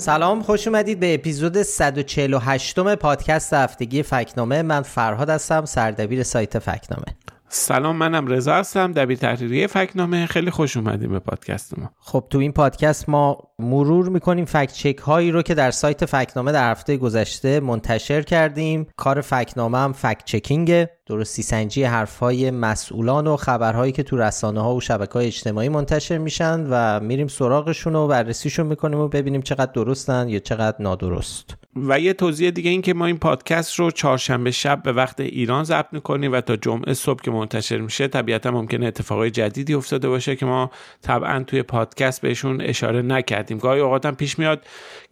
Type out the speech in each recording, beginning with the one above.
سلام خوش اومدید به اپیزود 148 م پادکست هفتگی فکنامه. من فرهاد هستم سردبیر سایت فکنامه. سلام منم رضا هستم دبیر تحریریه فکنامه. خیلی خوش اومدیم به پادکست ما. خب تو این پادکست ما مرور می‌کنیم فکت چک هایی رو که در سایت فکنامه در هفته گذشته منتشر کردیم. کار فکنامه هم فکت چکینگه. درستی سنجی حرف های مسئولان و خبرهایی که تو رسانه ها و شبکه های اجتماعی منتشر میشن و میریم سراغشون و بررسیشون می‌کنیم و ببینیم چقدر درستن یا چقدر نادرست. و یه توضیح دیگه این که ما این پادکست رو چهارشنبه شب به وقت ایران ضبط می‌کنیم و تا جمعه صبح که منتشر میشه طبیعتا ممکنه اتفاقای جدیدی افتاده باشه که ما طبعا توی پادکست بهشون اشاره نکردیم. گاهی اوقات هم پیش میاد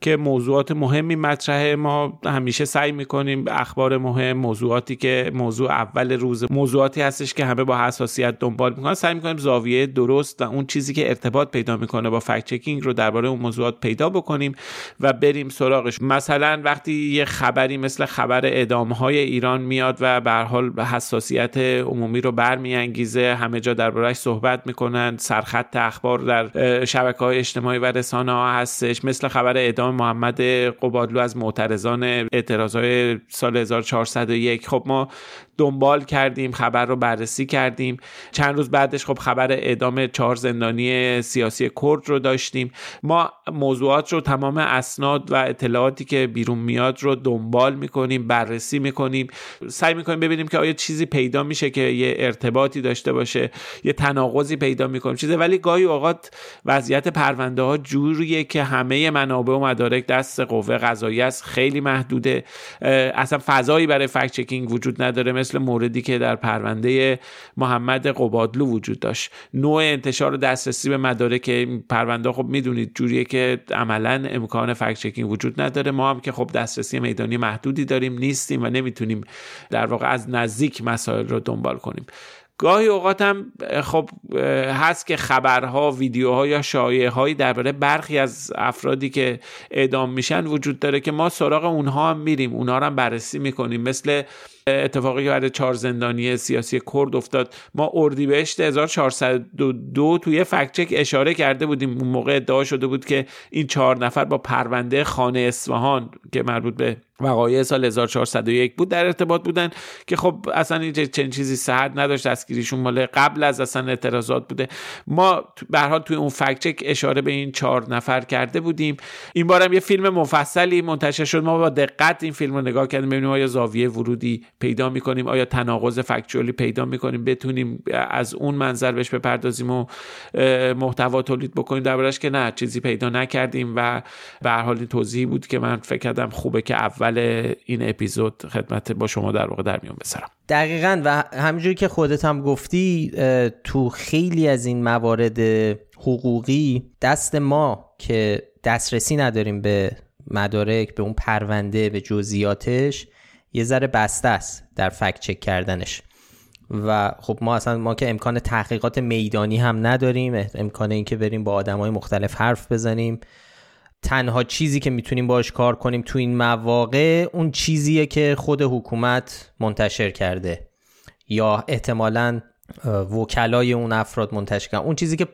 که موضوعات مهمی مطرحه ما همیشه سعی می‌کنیم اخبار مهم موضوعاتی که موضوع اول روز موضوعاتی هستش که همه با حساسیت دنبال می‌کنن. سعی می‌کنیم زاویه درست و اون چیزی که ارتباط پیدا می‌کنه با فکت چکینگ رو درباره اون موضوعات پیدا بکنیم و بریم سراغش. مثلا وقتی یه خبری مثل خبر ادامه های ایران میاد و به حال حساسیت عمومی رو برمیانگیزه همه جا دربارهش صحبت می‌کنن سرخط اخبار در شبکه های اجتماعی و رسانه ها هستش مثل خبر ادام محمد قبادلو از معترضان اعتراض های سال 1401 خب ما دنبال کردیم خبر رو بررسی کردیم. چند روز بعدش خب خبر اعدام چهار زندانی سیاسی کرد رو داشتیم. ما موضوعات رو تمام اسناد و اطلاعاتی که بیرون میاد رو دنبال می‌کنیم بررسی می‌کنیم. سعی می‌کنیم ببینیم که آیا چیزی پیدا میشه که یه ارتباطی داشته باشه یه تناقضی پیدا می‌کنیم. چیزه. ولی گاهی اوقات وضعیت پرونده ها جوریه که همه منابع و مدارک دست قوه قضایی است. خیلی محدوده. اصلا فضایی برای فکت چکینگ وجود نداره. مثل موردی که در پرونده محمد قبادلو وجود داشت. نوع انتشار و دسترسی به مدارک پرونده خب می‌دونید جوریه که عملا امکان فکت چکینگ وجود نداره. ما هم که خب دسترسی میدانی محدودی داریم نیستیم و نمی‌تونیم در واقع از نزدیک مسائل رو دنبال کنیم. گاهی اوقات هم خب هست که خبرها ویدیوها یا شایعه هایی درباره برخی از افرادی که اعدام میشن وجود داره که ما سراغ اونها هم میریم. اونها رو هم بررسی می‌کنیم. مثل اتفاقی که برای چهار زندانی سیاسی کرد افتاد. ما اردیبهشت 1402 توی فکچک اشاره کرده بودیم. اون موقع ادعا شده بود که این چهار نفر با پرونده خانه اصفهان که مربوط به وقایع سال 1401 بود در ارتباط بودن که خب اصلا این چنین چیزی صحت نداشت. دستگیریشون مال قبل از اصلا اعتراضات بوده. ما به حال توی اون فکچک اشاره به این چهار نفر کرده بودیم. این بارم یه فیلم مفصلی منتشر شد. ما با دقت این فیلم رو نگاه کردیم. ببینیم آیا زاویه ورودی پیدا می‌کنیم آیا تناقض فکچوالی پیدا می‌کنیم بتونیم از اون منظر بهش بپردازیم و محتوا تولید بکنیم. دربارش که نه چیزی پیدا نکردیم و به هر حال این توضیحی بود که من فکر کردم خوبه که اول این اپیزود خدمت با شما در واقع در میون بذارم. دقیقا. و همینجوری که خودت هم گفتی تو خیلی از این موارد حقوقی دست ما که دسترسی نداریم به مدارک به اون پرونده به جزئیاتش یه ذره بسته است در فکت چک کردنش. و خب ما اصلا ما که امکان تحقیقات میدانی هم نداریم امکان اینکه بریم با های مختلف حرف بزنیم. تنها چیزی که می‌تونیم باش کار کنیم تو این مواقع اون چیزیه که خود حکومت منتشر کرده. یا احتمالا وکلای اون افراد منتشر کردن. اون چیزی که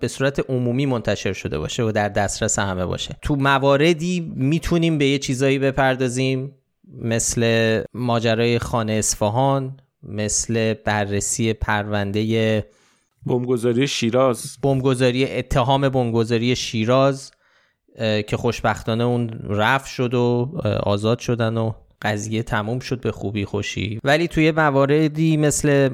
به صورت عمومی منتشر شده باشه و در دسترس همه باشه. تو مواردی می‌تونیم به یه چیزایی بپردازیم. مثل ماجرای خانه اصفهان مثل بررسی پرونده بمبگذاری شیراز. بمبگذاری اتهام بمبگذاری شیراز که خوشبختانه اون رفت شد و آزاد شدن و قضیه تموم شد به خوبی خوشی. ولی توی مواردی مثل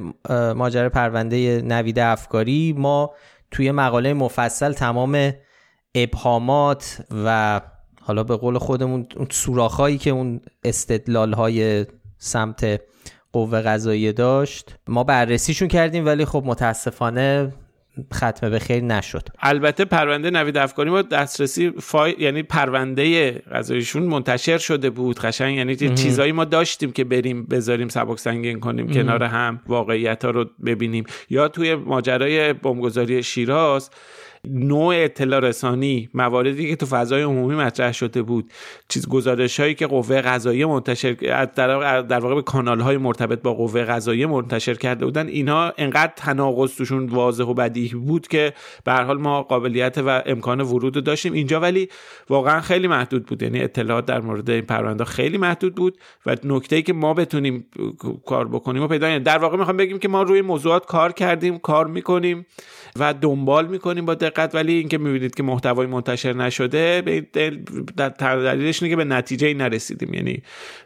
ماجرای پرونده نوید افکاری ما توی مقاله مفصل تمام ابهامات و حالا به قول خودمون اون سوراخایی که اون استدلال های سمت قوه قضاییه داشت ما بررسیشون کردیم ولی خب متاسفانه ختمه به خیر نشد. البته پرونده نوید افغانی با دسترسی فای... یعنی پرونده قضاییشون منتشر شده بود قشنگ. یعنی چیزایی ما داشتیم که بریم بذاریم سبک سنگین کنیم کنار هم واقعیت ها رو ببینیم. یا توی ماجرای بمبگذاری شیراز نوع اطلاع رسانی مواردی که تو فضای عمومی مطرح شده بود. چیز گزارش هایی که قوه قضاییه منتشر در, در واقع به کانال های مرتبط با قوه قضاییه منتشر کرده بودن اینا انقدر تناقض توشون واضح و بدیهی بود که به حال ما قابلیت و امکان ورود داشتیم اینجا ولی واقعا خیلی محدود بود. یعنی اطلاعات در مورد این پرونده خیلی محدود بود و نکته ای که ما بتونیم کار بکنیم و پیدا در واقع می‌خوام بگیم که ما روی موضوعات کار کردیم کار می‌کنیم و دنبال می‌کنیم با دقت ولی اینکه می‌بینید که محتوای منتشر نشده در دلیلش اینه که به نتیجه نرسیدیم. یعنی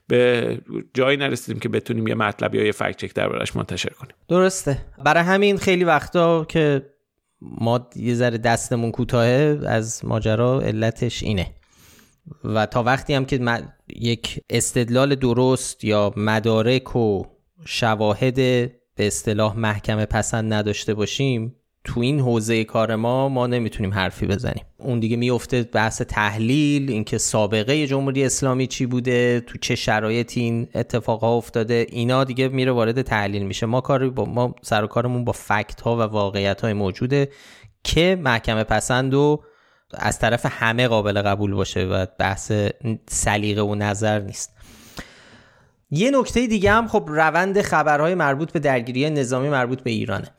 به جایی نرسیدیم که بتونیم یه مطلبی یا یه فکت چک دربارش منتشر کنیم. درسته. برای همین خیلی وقتا که ما یه ذره دستمون کوتاهه از ماجرا علتش اینه. و تا وقتی هم که یک استدلال درست یا مدارک و شواهد به اصطلاح محکمه پسند نداشته باشیم تو این حوزه کار ما ما نمی‌تونیم حرفی بزنیم. اون دیگه میفته بحث تحلیل اینکه سابقه جمهوری اسلامی چی بوده تو چه شرایطی این اتفاقها افتاده اینا دیگه میره وارد تحلیل میشه. ما کار با ما سر و کارمون با فکت ها و واقعیت های موجوده که محکمه پسند و از طرف همه قابل قبول باشه و بحث سلیقه و نظر نیست. یه نکته دیگه هم خب روند خبرهای مربوط به درگیری نظامی مربوط به ایرانه.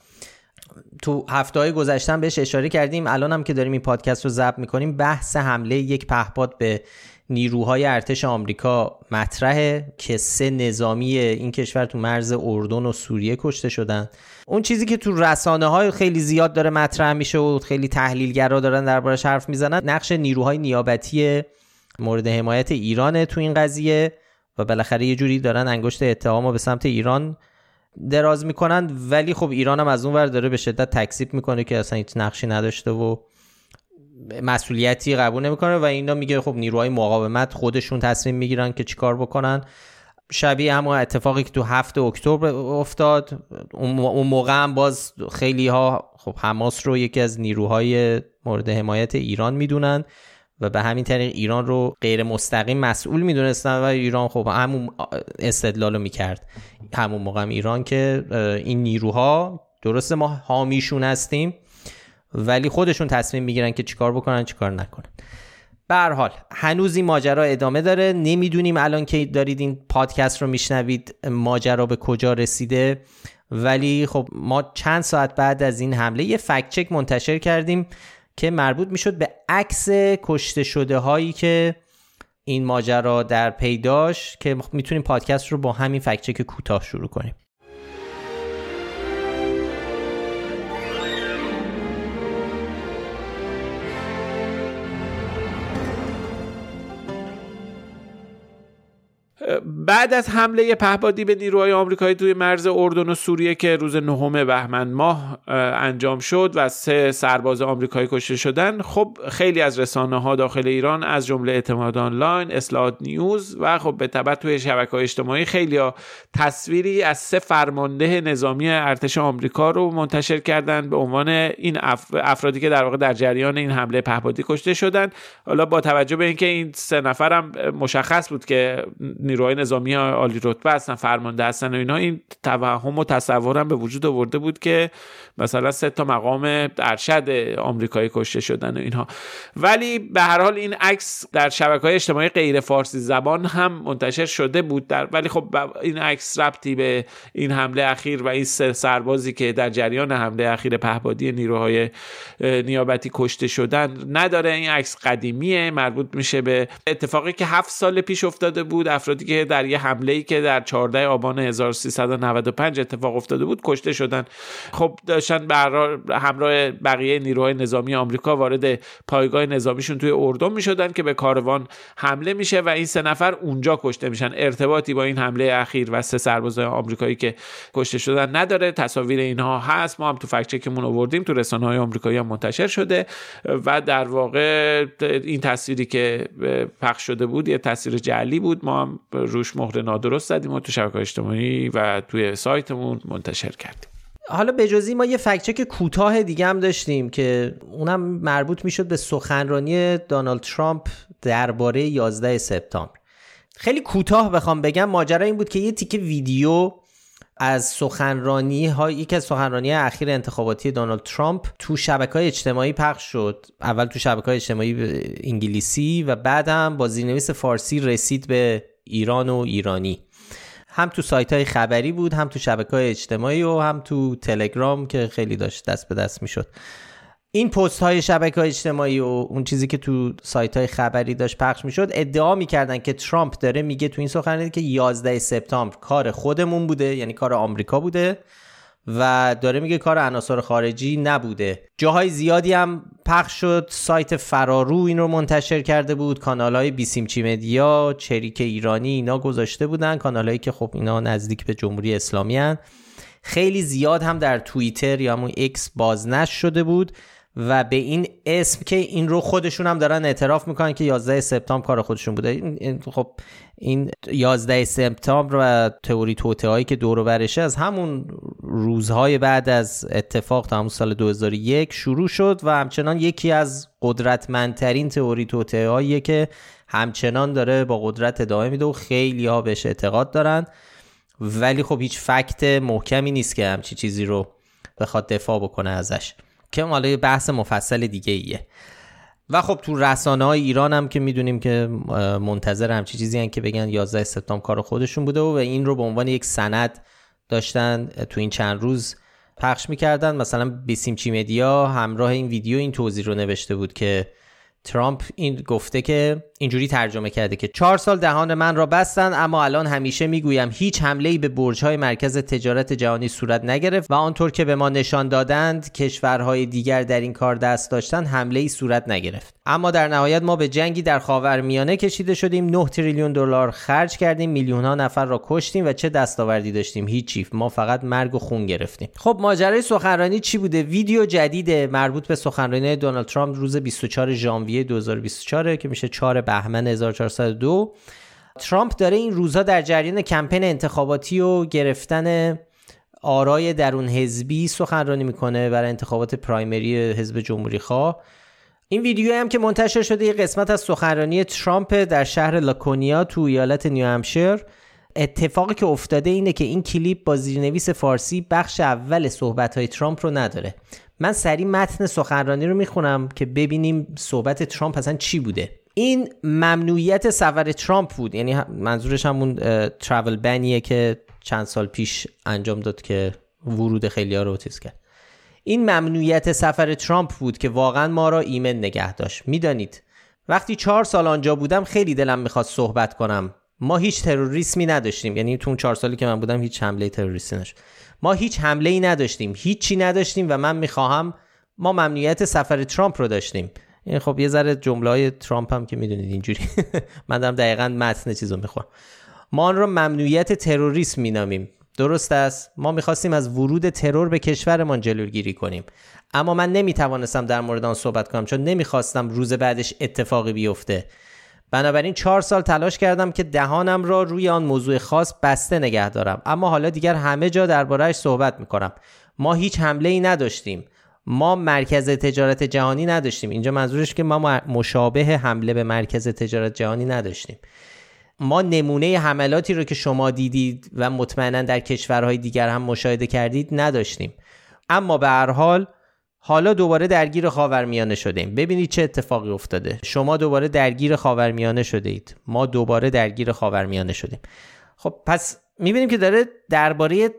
تو هفته های گذشتن بهش اشاره کردیم. الان هم که داریم این پادکست رو ضبط می‌کنیم بحث حمله یک پهپاد به نیروهای ارتش آمریکا مطرحه که سه نظامی این کشور تو مرز اردن و سوریه کشته شدن. اون چیزی که تو رسانه های خیلی زیاد داره مطرح میشه و خیلی تحلیلگرا دارن دربارش حرف می‌زنن نقش نیروهای نیابتی مورد حمایت ایرانه تو این قضیه و بالاخره یه جوری دارن انگشت اتهامو به سمت ایران دراز می‌کنن ولی خب ایران هم از اون ور داره به شدت تکذیب می‌کنه که اصلا هیچ نقشی نداشته و مسئولیتی قبول نمی‌کنه و اینا میگه خب نیروهای مقاومت خودشون تصمیم می‌گیرن که چیکار بکنن. شبیه همون اتفاقی که تو هفته اکتبر افتاد اون موقع هم باز خیلی ها خب حماس رو یکی از نیروهای مورد حمایت ایران می‌دونن. و به همین طریق ایران رو غیر مستقیم مسئول می‌دونستن و ایران خب همون استدلال رو می‌کرد. همون موقع ایران که این نیروها درسته ما حامیشون هستیم ولی خودشون تصمیم می‌گیرن که چیکار بکنن چیکار نکنن. به حال هنوز این ماجرا ادامه داره. نمی‌دونیم الان که دارید این پادکست رو میشنوید ماجرا به کجا رسیده. ولی خب ما چند ساعت بعد از این حمله یه فکت چک منتشر کردیم. که مربوط می‌شد به عکس کشته شده هایی که این ماجرا در پیداش که می‌تونیم پادکست رو با همین فکچک کوتاه شروع کنیم. بعد از حمله پهپادی به نیروهای آمریکایی توی مرز اردن و سوریه که روز نهم بهمن ماه انجام شد و سه سرباز آمریکایی کشته شدن خب خیلی از رسانه ها داخل ایران از جمله اعتماد آنلاین اصلاحات نیوز و خب به تبع توی شبکه های اجتماعی خیلی ها تصویری از سه فرمانده نظامی ارتش آمریکا رو منتشر کردن به عنوان این افرادی که در واقع در جریان این حمله پهپادی کشته شدن حالا با توجه به اینکه این سه نفرم مشخص بود که نیروهای نظامی عالی رتبه هستن فرمانده هستن و اینا این توهم و تصورم به وجود آورده بود که مثلا سه تا مقام ارشد آمریکایی کشته شدن و اینها. ولی به هر حال این عکس در شبکه های اجتماعی غیر فارسی زبان هم منتشر شده بود در ولی خب این عکس ربطی به این حمله اخیر و این سربازی که در جریان حمله اخیر پهبادی نیروهای نیابتی کشته شدن نداره. این عکس قدیمیه مربوط میشه به اتفاقی که هفت سال پیش افتاده بود افرادی که در یه حمله ای که در 14 آبان 1395 اتفاق افتاده بود کشته شدن. خب داشتن همراه بقیه نیروهای نظامی آمریکا وارد پایگاه نظامیشون توی اردن می‌شدن که به کاروان حمله میشه و این سه نفر اونجا کشته میشن. ارتباطی با این حمله اخیر و سه سرباز آمریکایی که کشته شدن نداره. تصاویر اینها هست. ما هم تو فکت چکمون آوردیم. تو رسانه های آمریکایی هم منتشر شده و در واقع این تصویری که پخش شده بود یه تصویر جعلی بود. ما روش مهر نادرست زدیم و تو شبکه اجتماعی و توی سایتمون منتشر کردیم. حالا به جزی ما یه فکچک کوتاه دیگه هم داشتیم که اونم مربوط می‌شد به سخنرانی دونالد ترامپ درباره 11 سپتامبر. خیلی کوتاه بخوام بگم ماجرا این بود که یه تیکه ویدیو از سخنرانی ها یکی از سخنرانی اخیر انتخاباتی دونالد ترامپ تو شبکه های اجتماعی پخش شد. اول تو شبکه های اجتماعی انگلیسی و بعدم با زیرنویس فارسی رسید به ایران و ایرانی. هم تو سایت های خبری بود هم تو شبکه های اجتماعی و هم تو تلگرام که خیلی داشت دست به دست می‌شد. این پست های شبکه های اجتماعی و اون چیزی که تو سایت های خبری داشت پخش می‌شد ادعا می‌کردن که ترامپ داره میگه تو این سخنرانی که 11 سپتامبر کار خودمون بوده یعنی کار آمریکا بوده. و داره میگه کار عناصر خارجی نبوده. جاهای زیادی هم پخش شد. سایت فرارو این رو منتشر کرده بود. کانال های بیسیمچی مدیا چریک ایرانی اینا گذاشته بودن. کانال هایی که خب اینا نزدیک به جمهوری اسلامی هن. خیلی زیاد هم در توییتر یا همون X بازنشر شده بود. و به این اسم که این رو خودشون هم دارن اعتراف می‌کنن که 11 سپتامبر کار خودشون بوده. این خب این 11 سپتامبر و تئوری توطئه هایی که دور و برشه از همون روزهای بعد از اتفاق تا همون سال 2001 شروع شد و همچنان یکی از قدرتمندترین تئوری توته هایی که همچنان داره با قدرت ادامه میده و خیلی ها بهش اعتقاد دارن. ولی خب هیچ فکت محکمی نیست که همچی چیزی رو بخواد دفاع بکنه ازش. که مالا بحث مفصل دیگه ایه. و خب تو رسانه های ایران هم که می‌دونیم که منتظر همچی چیزی هن که بگن 11 سپتامبر کار خودشون بوده و این رو به عنوان یک سند داشتن تو این چند روز پخش می‌کردن. مثلا بیسیمچی مدیا همراه این ویدیو این توضیح رو نوشته بود که ترامپ این گفته که اینجوری ترجمه کرده که چهار سال دهان من را بستن اما الان همیشه می‌گویم هیچ حمله به برج‌های مرکز تجارت جهانی صورت نگرفت و آنطور که به ما نشان دادند کشورهای دیگر در این کار دست داشتن حمله ای صورت نگرفت. اما در نهایت ما به جنگی در خاورمیانه کشیده شدیم. 9 تریلیون دلار خرج کردیم. میلیون ها نفر را کشتیم و چه دستاوردی داشتیم؟ هیچی ما فقط مرگ و خون گرفتیم. خب ماجرای سخنرانی چی بوده؟ ویدیو جدید مربوط به سخنرانی دونالد ترامپ روز 24 ژانویه 2024 که میشه 4 بهمن 1402 ترامپ داره این روزها در جریان کمپین انتخاباتی و گرفتن آرای درون حزبی سخنرانی می‌کنه برای انتخابات پرایمری حزب جمهوری خواه. این ویدیو هم که منتشر شده یه قسمت از سخنرانی ترامپ در شهر لاکونیا تو ایالت نیوهمشیر اتفاقی که افتاده اینه که این کلیپ با زیرنویس فارسی بخش اول صحبت های ترامپ رو نداره. من سریع متن سخنرانی رو می‌خونم که ببینیم صحبت ترامپ اصلا چی بوده. این ممنوعیت سفر ترامپ بود. یعنی منظورش همون ترافل بنیه که چند سال پیش انجام داد که ورود خیلی ها رو تیز کرد. این ممنوعیت سفر ترامپ بود که واقعا ما را ایمن نگه داشت. می‌دانید وقتی چهار سال آنجا بودم خیلی دلم می‌خواست صحبت کنم. ما هیچ تروریسمی نداشتیم. یعنی تو اون چهار سالی که من بودم هیچ حمله تروریستی نشد ما هیچ حمله ای نداشتیم. هیچی نداشتیم و من می‌خواهم ما ممنوعیت سفر ترامپ رو داشتیم. خب یه ذره جمله های ترامپ هم که می‌دونید اینجوری. من دارم دقیقا متن چیز رو می‌خورم ما آن را ممنوعیت تروریسم مینامیم. درست است؟ ما می‌خواستیم از ورود ترور به کشورمان جلوگیری کنیم. اما من نمی‌توانستم در مورد آن صحبت کنم چون نمی‌خواستم روز بعدش اتفاقی بیفته. بنابراین چهار سال تلاش کردم که دهانم را روی آن موضوع خاص بسته نگه دارم. اما حالا دیگر همه جا دربارهش صحبت می‌کنم. ما هیچ حمله ای نداشتیم. ما مرکز تجارت جهانی نداشتیم. اینجا منظورش که ما مشابه حمله به مرکز تجارت جهانی نداشتیم. ما نمونه حملاتی رو که شما دیدید و مطمئنا در کشورهای دیگر هم مشاهده کردید نداشتیم. اما به هر حال حالا دوباره درگیر خاورمیانه شدیم. ببینید چه اتفاقی افتاده. شما دوباره درگیر خاورمیانه شده اید ما دوباره درگیر خاورمیانه شدیم. خب پس می‌بینیم که داره درباره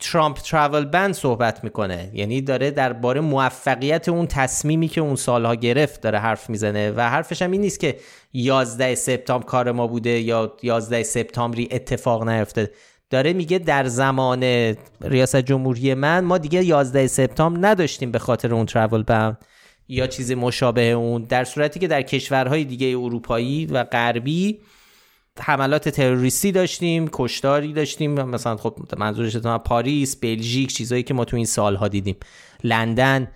ترامپ تراول بند صحبت می‌کنه. یعنی داره درباره موفقیت اون تصمیمی که اون سالها گرفت داره حرف می‌زنه و حرفش هم این نیست که 11 سپتامبر کار ما بوده یا 11 سپتامبری اتفاق نیفتاد داره میگه در زمان ریاست جمهوری من ما دیگه 11 سپتامبر نداشتیم به خاطر اون تراول بند یا چیز مشابه اون در صورتی که در کشورهای دیگه اروپایی و غربی حملات تروریستی داشتیم کشتاری داشتیم مثلا خب منظورش پاریس بلژیک چیزایی که ما تو این سالها دیدیم. لندن.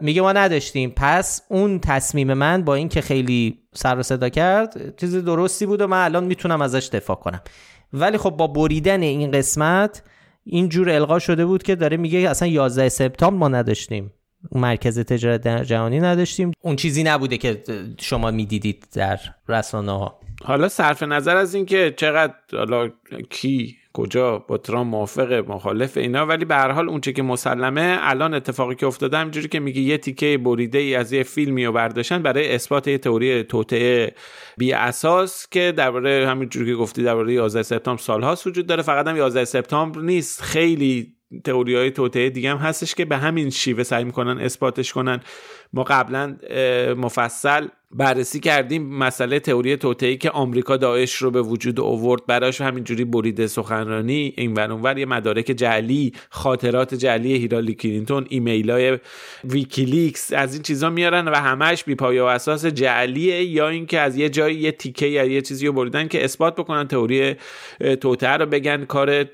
میگه ما نداشتیم. پس اون تصمیم من با اینکه خیلی سر و صدا کرد چیز درستی بود و من الان می‌تونم ازش دفاع کنم. ولی خب با بریدن این قسمت اینجور القا شده بود که داره میگه اصلا 11 سپتامبر ما نداشتیم. مرکز تجارت جهانی نداشتیم. اون چیزی نبوده که شما می‌دیدید در رسانه ها حالا صرف نظر از اینکه چقدر حالا کی کجا با ترام موافق مخالف اینا ولی به هر حال اونچه که مسلمه الان اتفاقی که افتاده همینجوری که میگه یه تیکه بریده ای از یه فیلمی رو برداشتن برای اثبات یه تئوری توطعه بی اساس که درباره همینجوری که گفتی درباره 11 سپتامبر سالهاست وجود داره. فقط هم 11 سپتامبر نیست. خیلی تئوری های توطئه دیگه هم هستش که به همین شیوه سعی می‌کنن اثباتش کنن. ما قبلا مفصل بررسی کردیم مسئله تئوری توطئه‌ای که آمریکا داعش رو به وجود آورد. براش همینجوری بریده سخنرانی. این ور یه مدارک جعلی خاطرات جعلی هیلاری کلینتون ایمیل های ویکیلیکس از این چیزا میارن و همش بی پایه و اساس جعلیه. یا اینکه از یه جایی یه تیکه یا یه چیزی رو بریدن که اثبات بکنن تئوری توطئه رو بگن کار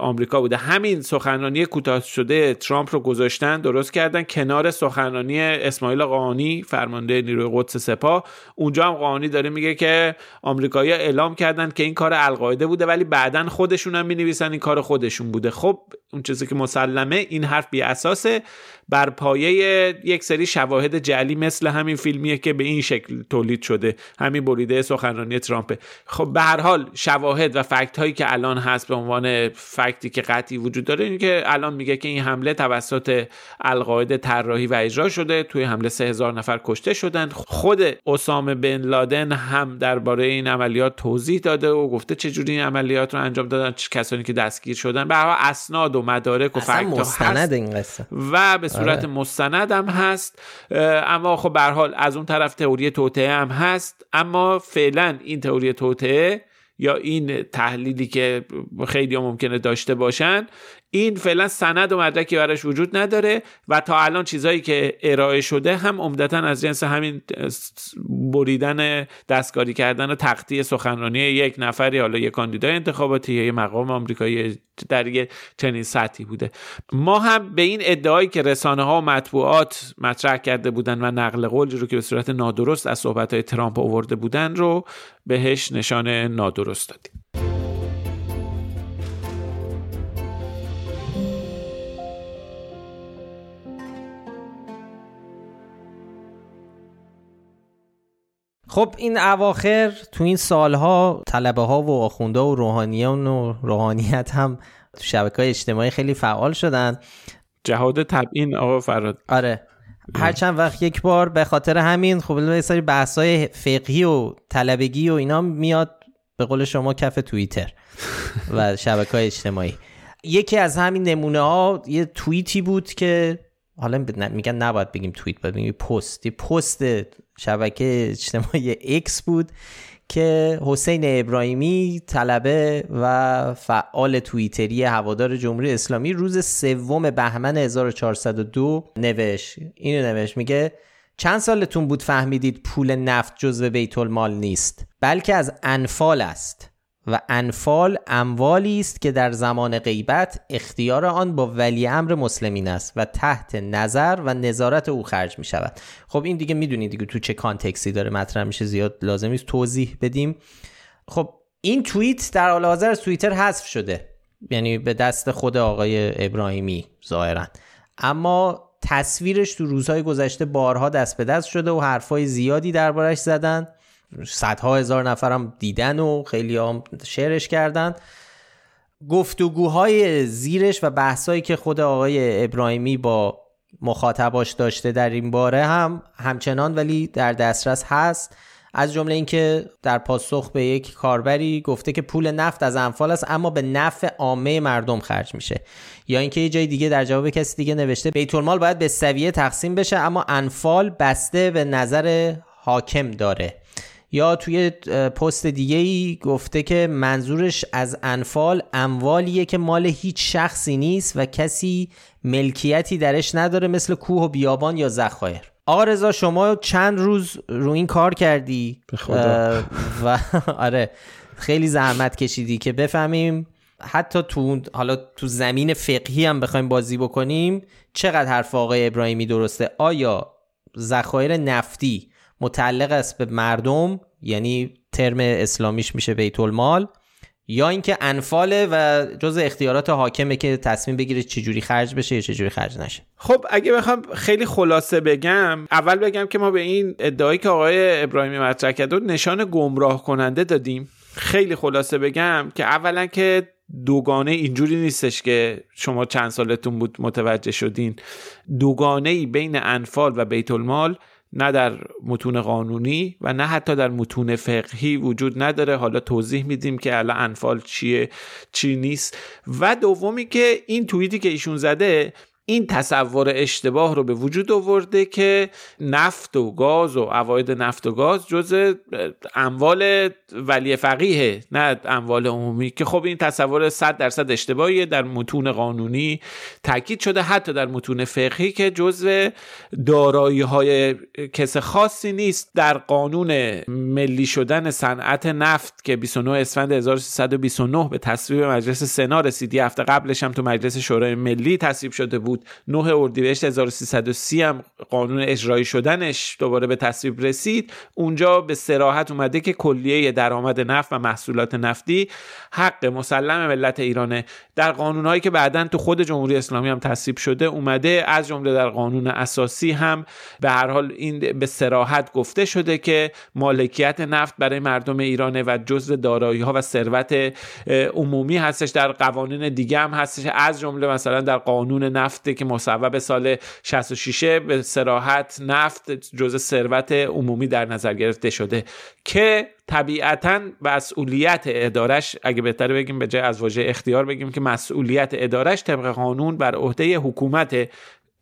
آمریکا بوده. همین سخنرانی کوتاه شده ترامپ رو گذاشتن درست کردن. کنار سخنرانی اسماعیل قانی فرمانده نیروی قدس سپاه. اونجا هم قانی داره میگه که آمریکایی‌ها اعلام کردن که این کار القاعده بوده ولی بعدا خودشون هم می‌نویسن این کار خودشون بوده. خب اون چیزی که مسلمه این حرف بی اساسه. بر پایه یک سری شواهد جعلی مثل همین فیلمیه که به این شکل تولید شده. همین بریده سخنرانی ترامپ. خب به هر حال شواهد و فکت هایی که الان هست به عنوان فکتی که قطعی وجود داره این که الان میگه که این حمله توسط القاعده طراحی و اجرا شده. توی حمله سه هزار نفر کشته شدن خود اسامه بن لادن هم درباره این عملیات توضیح داده و گفته چجوری این عملیات رو انجام دادن کسانی که دستگیر شدن. به هر اسناد و مدارک و فکت مستند این قصه. و به صورت آره. مستند هم هست اما خب به حال از اون طرف تئوری توطعه هم هست. اما فعلا این تئوری توطعه یا این تحلیلی که خیلی ممکنه داشته باشن این فعلا سند و مدرکی براش وجود نداره و تا الان چیزهایی که ارائه شده هم عمدتا از جنس همین بریدن دستکاری کردن و تختی سخنرانی یک نفری حالا یک کاندیدای انتخاباتی یا مقام آمریکایی در یک چنین سطحی بوده. ما هم به این ادعایی که رسانه ها و مطبوعات مطرح کرده بودن و نقل قول رو که به صورت نادرست از صحبت های ترامپ آورده بودن رو بهش نشان نادرست دادیم. خب این اواخر تو این سالها طلبه ها و آخونده و روحانیان و روحانیت هم تو شبکه های اجتماعی خیلی فعال شدن. جهاد تبعین آقا فراد آره. هر چند وقت یک بار به خاطر همین خب یه سری بحث های فقهی و طلبگی و اینا میاد به قول شما کف توییتر و شبکه های اجتماعی. یکی از همین نمونه ها یه توییتی بود که حالا میگن نباید بگیم توییت باید بگیم پست یه پست شبکه اجتماعی اکس بود که حسین ابراهیمی طلبه و فعال توییتری هوادار جمهوری اسلامی روز سوم بهمن 1402 نوشت. اینو نوشت میگه چند سالتون بود فهمیدید پول نفت جزو بیت المال نیست؟ بلکه از انفال است. و انفال اموالی است که در زمان غیبت اختیار آن با ولی امر مسلمین است و تحت نظر و نظارت او خرج می شود خب این دیگه می‌دونید دیگه تو چه کانتکسی داره مطرح میشه زیاد لازم نیست توضیح بدیم. خب این توییت در حال حاضر توییتر حذف شده یعنی به دست خود آقای ابراهیمی ظاهرا. اما تصویرش تو روزهای گذشته بارها دست به دست شده و حرفای زیادی دربارش زدن. صدها هزار نفرم دیدن و خیلی هم شعرش کردن. گفتگوهای زیرش و بحثایی که خود آقای ابراهیمی با مخاطباش داشته در این باره هم همچنان ولی در دسترس هست. از جمله اینکه در پاسخ به یک کاربری گفته که پول نفت از انفال است اما به نفع عامه مردم خرج میشه. یا اینکه یه جای دیگه در جواب کسی دیگه نوشته بیت باید به سویه تقسیم بشه اما انفال بسته به نظر حاکم داره. یا توی پست دیگه ای گفته که منظورش از انفال اموالیه که مال هیچ شخصی نیست و کسی ملکیتی درش نداره مثل کوه و بیابان یا ذخایر. آقا رضا شما چند روز رو این کار کردی؟ و آره خیلی زحمت کشیدی که بفهمیم حتی تو حالا تو زمین فقهی هم بخوایم بازی بکنیم چقدر حرف آقای ابراهیمی درسته؟ آیا ذخایر نفتی متعلق است به مردم یعنی ترم اسلامیش میشه بیت المال یا اینکه انفاله و جز اختیارات حاکمه که تصمیم بگیره چجوری خرج بشه یا چجوری خرج نشه. خب اگه بخوام خیلی خلاصه بگم اول بگم که ما به این ادعایی که آقای ابراهیمی مطرح کرد نشان گمراه کننده دادیم. خیلی خلاصه بگم که اولا که دوگانه اینجوری نیستش که شما چند سالتون بود متوجه شدین. دوگانه ای بین انفال و بیت المال نه در متون قانونی و نه حتی در متون فقهی وجود نداره. حالا توضیح میدیم که الان انفال چیه چی نیست. و دومی که این توییتی که ایشون زده این تصور اشتباه رو به وجود آورده که نفت و گاز و عواید نفت و گاز جز اموال ولی فقیه نه اموال عمومی. که خب این تصور 100 درصد اشتباهیه. در متون قانونی تاکید شده حتی در متون فقهی که جزء دارایی های کس خاصی نیست. در قانون ملی شدن صنعت نفت که 29 اسفند 1329 به تصویب مجلس سنا رسید هفته قبلش هم تو مجلس شورای ملی تصویب شده بود. 9 اردیبهشت 1330 هم قانون اجرایی شدنش دوباره به تصویب رسید. اونجا به سراحت اومده که کلیه درآمد نفت و محصولات نفتی حق مسلم ملت ایرانه. در قانونهایی که بعدا تو خود جمهوری اسلامی هم تصویب شده اومده از جمله در قانون اساسی هم به هر حال این به سراحت گفته شده که مالکیت نفت برای مردم ایرانه و جزء دارایی ها و ثروت عمومی هستش. در قوانین دیگه هم هستش. از جمله مثلا در قانون نفت که مصوب سال 66 به سراحت نفت جزء ثروت عمومی در نظر گرفته شده که طبیعتا مسئولیت ادارش اگه بهتره بگیم به جای از واژه اختیار بگیم که مسئولیت ادارش طبق قانون بر عهده حکومت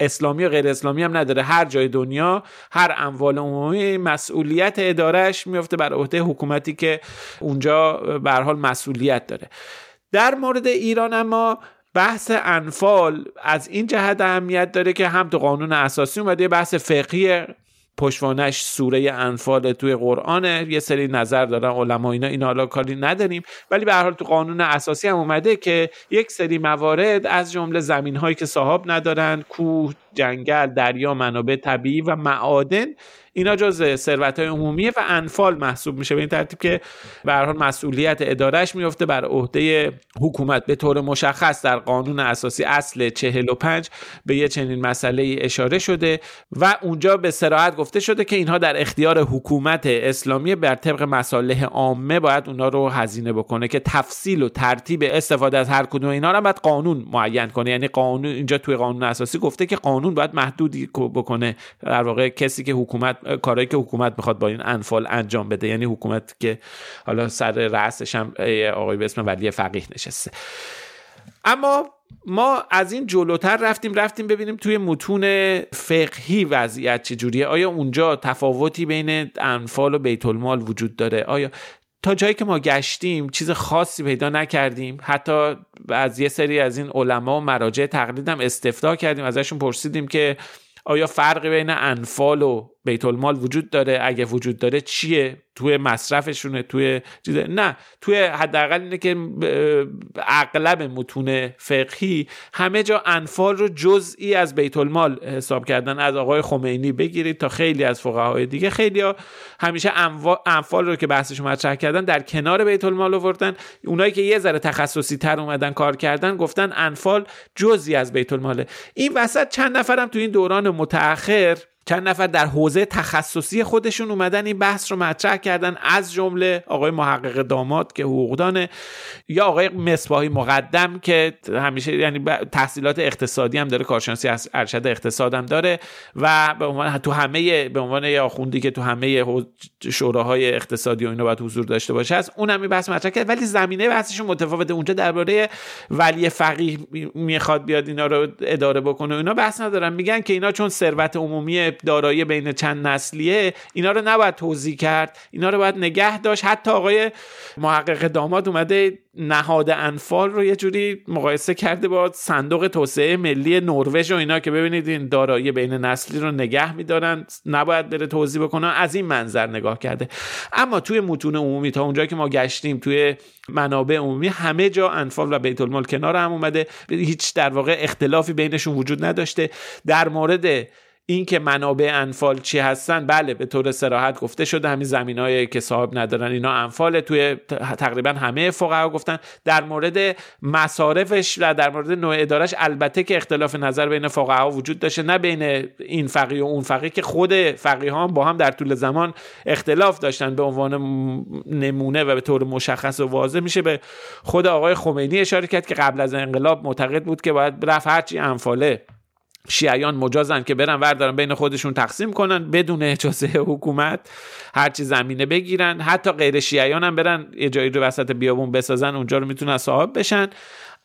اسلامی و غیر اسلامی هم نداره. هر جای دنیا هر اموال عمومی مسئولیت ادارش میفته بر عهده حکومتی که اونجا به حال مسئولیت داره. در مورد ایران اما بحث انفال از این جهت اهمیت داره که هم تو قانون اساسی اومده بحث فقهی پشوانش سوره انفال توی قرآنه. یه سری نظر دارن علما اینا این حالا کاری نداریم. ولی به هر حال تو قانون اساسی هم اومده که یک سری موارد از جمله زمین هایی که صاحب ندارن کوه جنگل دریا منابع طبیعی و معادن اینا جز ثروت های عمومیه و انفال محسوب میشه به این ترتیب که به حال مسئولیت ادارش میفته بر عهده حکومت. به طور مشخص در قانون اساسی اصل 45 به یه چنین مسئله اشاره شده و اونجا به سراحت گفته شده که اینها در اختیار حکومت اسلامی بر طبق مصالح عامه باید اونا رو هزینه بکنه که تفصیل و ترتیب استفاده از هر کدوم اینا رو باید قانون معین کنه. یعنی قانون اینجا توی قانون اساسی گفته که قانون باید محدودی بکنه. در واقع کسی که حکومت کارهایی که حکومت می‌خواد با این انفال انجام بده. یعنی حکومت که حالا سر رأسش هم آقای به اسم ولی فقیه نشسته. اما ما از این جلوتر رفتیم رفتیم ببینیم توی متون فقهی وضعیت چجوریه. آیا اونجا تفاوتی بین انفال و بیت المال وجود داره؟ آیا تا جایی که ما گشتیم چیز خاصی پیدا نکردیم؟ حتی از یه سری از این علما و مراجع تقلیدم استفتا کردیم. ازشون پرسیدیم که آیا فرقی بین انفال و بیت المال وجود داره اگه وجود داره چیه؟ توی مصرفشونه توی چیزه؟ نه توی حداقل اینه که اغلب متون فقهی همه جا انفال رو جزئی از بیت المال حساب کردن. از آقای خمینی بگیرید تا خیلی از فقهای دیگه. خیلی ها همیشه انفال رو که بحثش مطرح کردن در کنار بیت المال آوردن. اونایی که یه ذره تخصصی تر اومدن کار کردن گفتن انفال جزئی از بیت الماله این وسط چند نفرم تو این دوران متأخر چند نفر در حوزه تخصصی خودشون اومدن این بحث رو مطرح کردن از جمله آقای محقق داماد که حقوقدانه یا آقای مصباحی مقدم که همیشه یعنی تحصیلات اقتصادی هم داره کارشناسی ارشد اقتصاد هم داره و به عنوان تو همه به عنوان یا آخوندی که تو همه شوراهای اقتصادی و اینا باید حضور داشته باشه از اون هم بحث مطرح کرد. ولی زمینه بحثشون متفاوته. اونجا درباره ولی فقیه می‌خواد بیاد اینا رو اداره بکنه اینا بحث ندارن. میگن که اینا چون ثروت عمومی دارایی بین چند نسلیه اینا رو نباید توضیح کرد. اینا رو باید نگه داشت. حتی آقای محقق داماد اومده نهاد انفال رو یه جوری مقایسه کرده با صندوق توسعه ملی نروژ و اینا که ببینید این دارایی بین نسلی رو نگه میدارن. نباید بره توضیح بکنه. از این منظر نگاه کرده. اما توی متون عمومی تا اونجا که ما گشتیم توی منابع عمومی همه جا انفال و بیت المال کنار هم اومده. هیچ در واقع اختلافی بینشون وجود نداشته. در مورد اینکه منابع انفال چی هستن بله به طور سراحت گفته شده همین زمینایی که صاحب ندارن اینا انفال توی تقریبا همه فقها گفتن. در مورد مصارفش و در مورد نوع ادارش البته که اختلاف نظر بین فقها وجود داشته نه بین این فقیه و اون فقیه که خود فقیهان با هم در طول زمان اختلاف داشتن به عنوان نمونه و به طور مشخص و واضح میشه. به خود آقای خمینی اشاره کرد که قبل از انقلاب معتقد بود که باید رفع هرچی انفاله. شیعیان مجازن که برن وردارن بین خودشون تقسیم کنن بدون اجازه حکومت هرچی زمینه بگیرن. حتی غیر شیعیان هم برن یه جایی رو وسط بیابون بسازن اونجا رو می‌تونن صاحب بشن.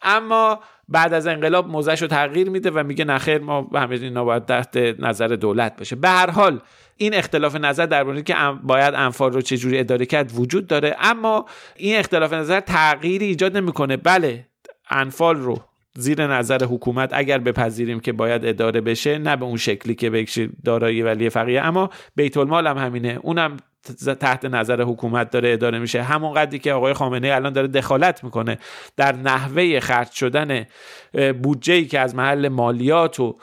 اما بعد از انقلاب موزش رو تغییر میده و میگه نخیر ما همه اینا باید تحت نظر دولت باشه. به هر حال این اختلاف نظر در مورد که باید انفال رو چجوری اداره کرد وجود داره. اما این اختلاف نظر تغییری ایجاد نمی‌کنه. بله انفال رو زیر نظر حکومت اگر بپذیریم که باید اداره بشه نه به اون شکلی که بکشی دارایی ولی فقیه. اما بیت المال هم همینه. اونم تحت نظر حکومت داره اداره میشه. همون قدری که آقای خامنه الان داره دخالت می‌کنه. در نحوه خرج شدن بودجه ای که از محل مالیات و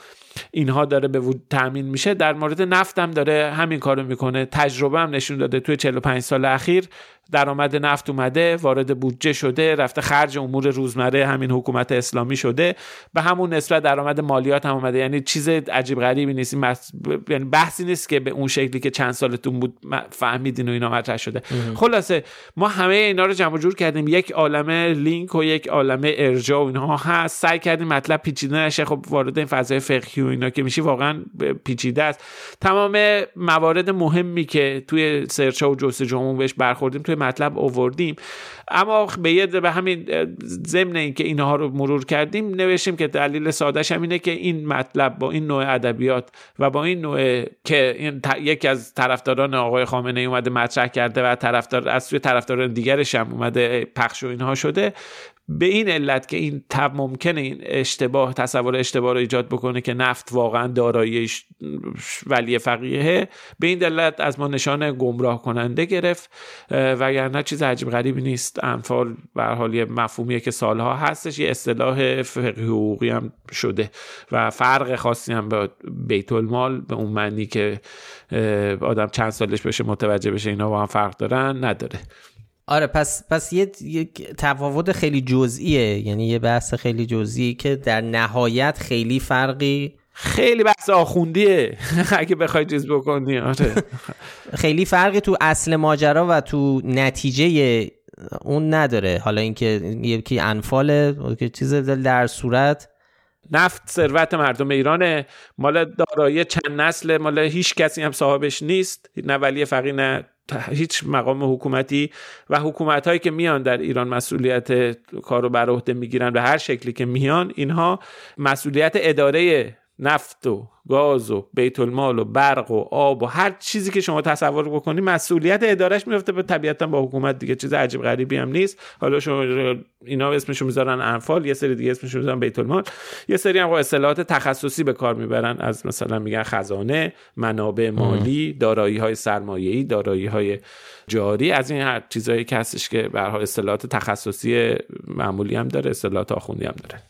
اینها داره به تامین میشه در مورد نفت هم داره همین کارو می‌کنه. تجربه هم نشون داده. توی 45 سال اخیر درآمد نفت اومده وارد بودجه شده رفته خرج امور روزمره همین حکومت اسلامی شده. به همون نسبت درآمد مالیات هم اومده. یعنی چیز عجیب غریبی نیست. یعنی بحثی نیست که به اون شکلی که چند سالتون بود فهمیدین و اینا مطرح شده. خلاصه ما همه اینا رو جمع جور کردیم. یک عالمه لینک و یک عالمه ارجاع و اینها هست. سعی کردیم مطلب پیچیده نشه. خب وارد این فضای فقهی و اینا که میشی واقعا پیچیده است. تمام موارد مهمی که توی سرچ و جستجومون بهش برخوردیم توی مطلب آوردیم. اما به یه به همین ضمن اینکه اینها رو مرور کردیم نوشتیم که دلیل سادهش هم اینه که این مطلب با این نوع ادبیات و با این نوع که این یکی از طرفداران آقای خامنه ای اومده مطرح کرده و طرفدار از سوی طرفداران دیگرش هم اومده پخش و اینها شده به این علت که این تب ممکنه این اشتباه تصور اشتباه رو ایجاد بکنه که نفت واقعا دارایی ولی فقیه به این دلت از ما نشان گمراه کننده گرفت. وگرنه چیز عجیب غریبی نیست. انفال به حال یه مفهومیه که سالها هستش یه اصطلاح فقهی حقوقی هم شده و فرق خاصی هم به بیت المال به اون معنی که آدم چند سالش بشه متوجه بشه اینا با هم فرق دارن نداره. آره پس پس یه, یه تفاوت خیلی جزئیه. یعنی یه بحث خیلی جزئی که در نهایت خیلی فرقی خیلی بحث آخوندیه. اگه بخوای چیز بکنی آره. خیلی فرقی تو اصل ماجرا و تو نتیجه اون نداره. حالا اینکه یکی انفاله که چیز در صورت. نفت ثروت مردم ایرانه. مال دارایی چند نسل مال هیچ کسی هم صاحبش نیست. نه ولی فقی نه هیچ مقام حکومتی و حکومت هایی که میان در ایران مسئولیت کار رو بر عهده می‌گیرن به هر شکلی که میان اینها مسئولیت اداره نفت و گاز و بیت المال و برق و آب و هر چیزی که شما تصور بکنید مسئولیت ادارش میفته به طبیعتا با حکومت دیگه. چیز عجیب غریبی هم نیست. حالا شما اینا اسمشو می‌ذارن انفال یه سری دیگه اسمشو می‌ذارن بیت المال. یه سری هم اصطلاحات تخصصی به کار می‌برن. از مثلا میگن خزانه منابع مالی دارایی های سرمایه‌ای دارایی های جاری. از این هر چیزایی که هستش که به اصطلاحات تخصصی معمولی هم داره اصطلاحات آخوندی هم داره.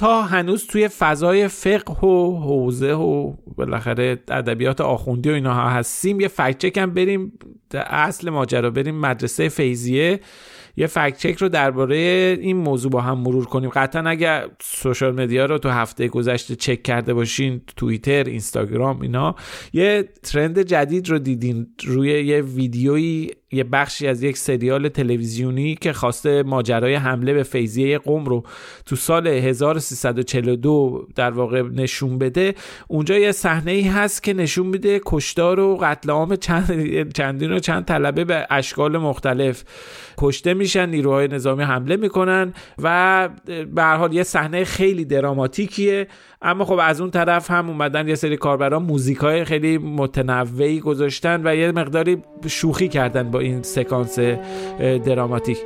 تا هنوز توی فضای فقه و حوزه و بالاخره ادبیات آخوندی و اینها هستیم یه فکت هم بریم اصل ماجرا بریم مدرسه فیزیه یه فکت چک رو درباره این موضوع با هم مرور کنیم. قطعا اگر سوشال مدیا رو تو هفته گذشته چک کرده باشین توییتر اینستاگرام اینا یه ترند جدید رو دیدین. روی یه ویدیویی یه بخشی از یک سریال تلویزیونی که خواسته ماجرای حمله به فیضیه قم رو تو سال 1342 در واقع نشون بده اونجا یه صحنه ای هست که نشون میده کشتار و قتل عام چند چندین و چند طلبه به اشکال مختلف. کشته میشن نیروهای نظامی حمله می‌کنن و به حال یه صحنه خیلی دراماتیکیه. اما خب از اون طرف هم اومدن یه سری کاربران موزیک های خیلی متنوعی گذاشتن و یه مقداری شوخی کردن با این سکانس دراماتیک.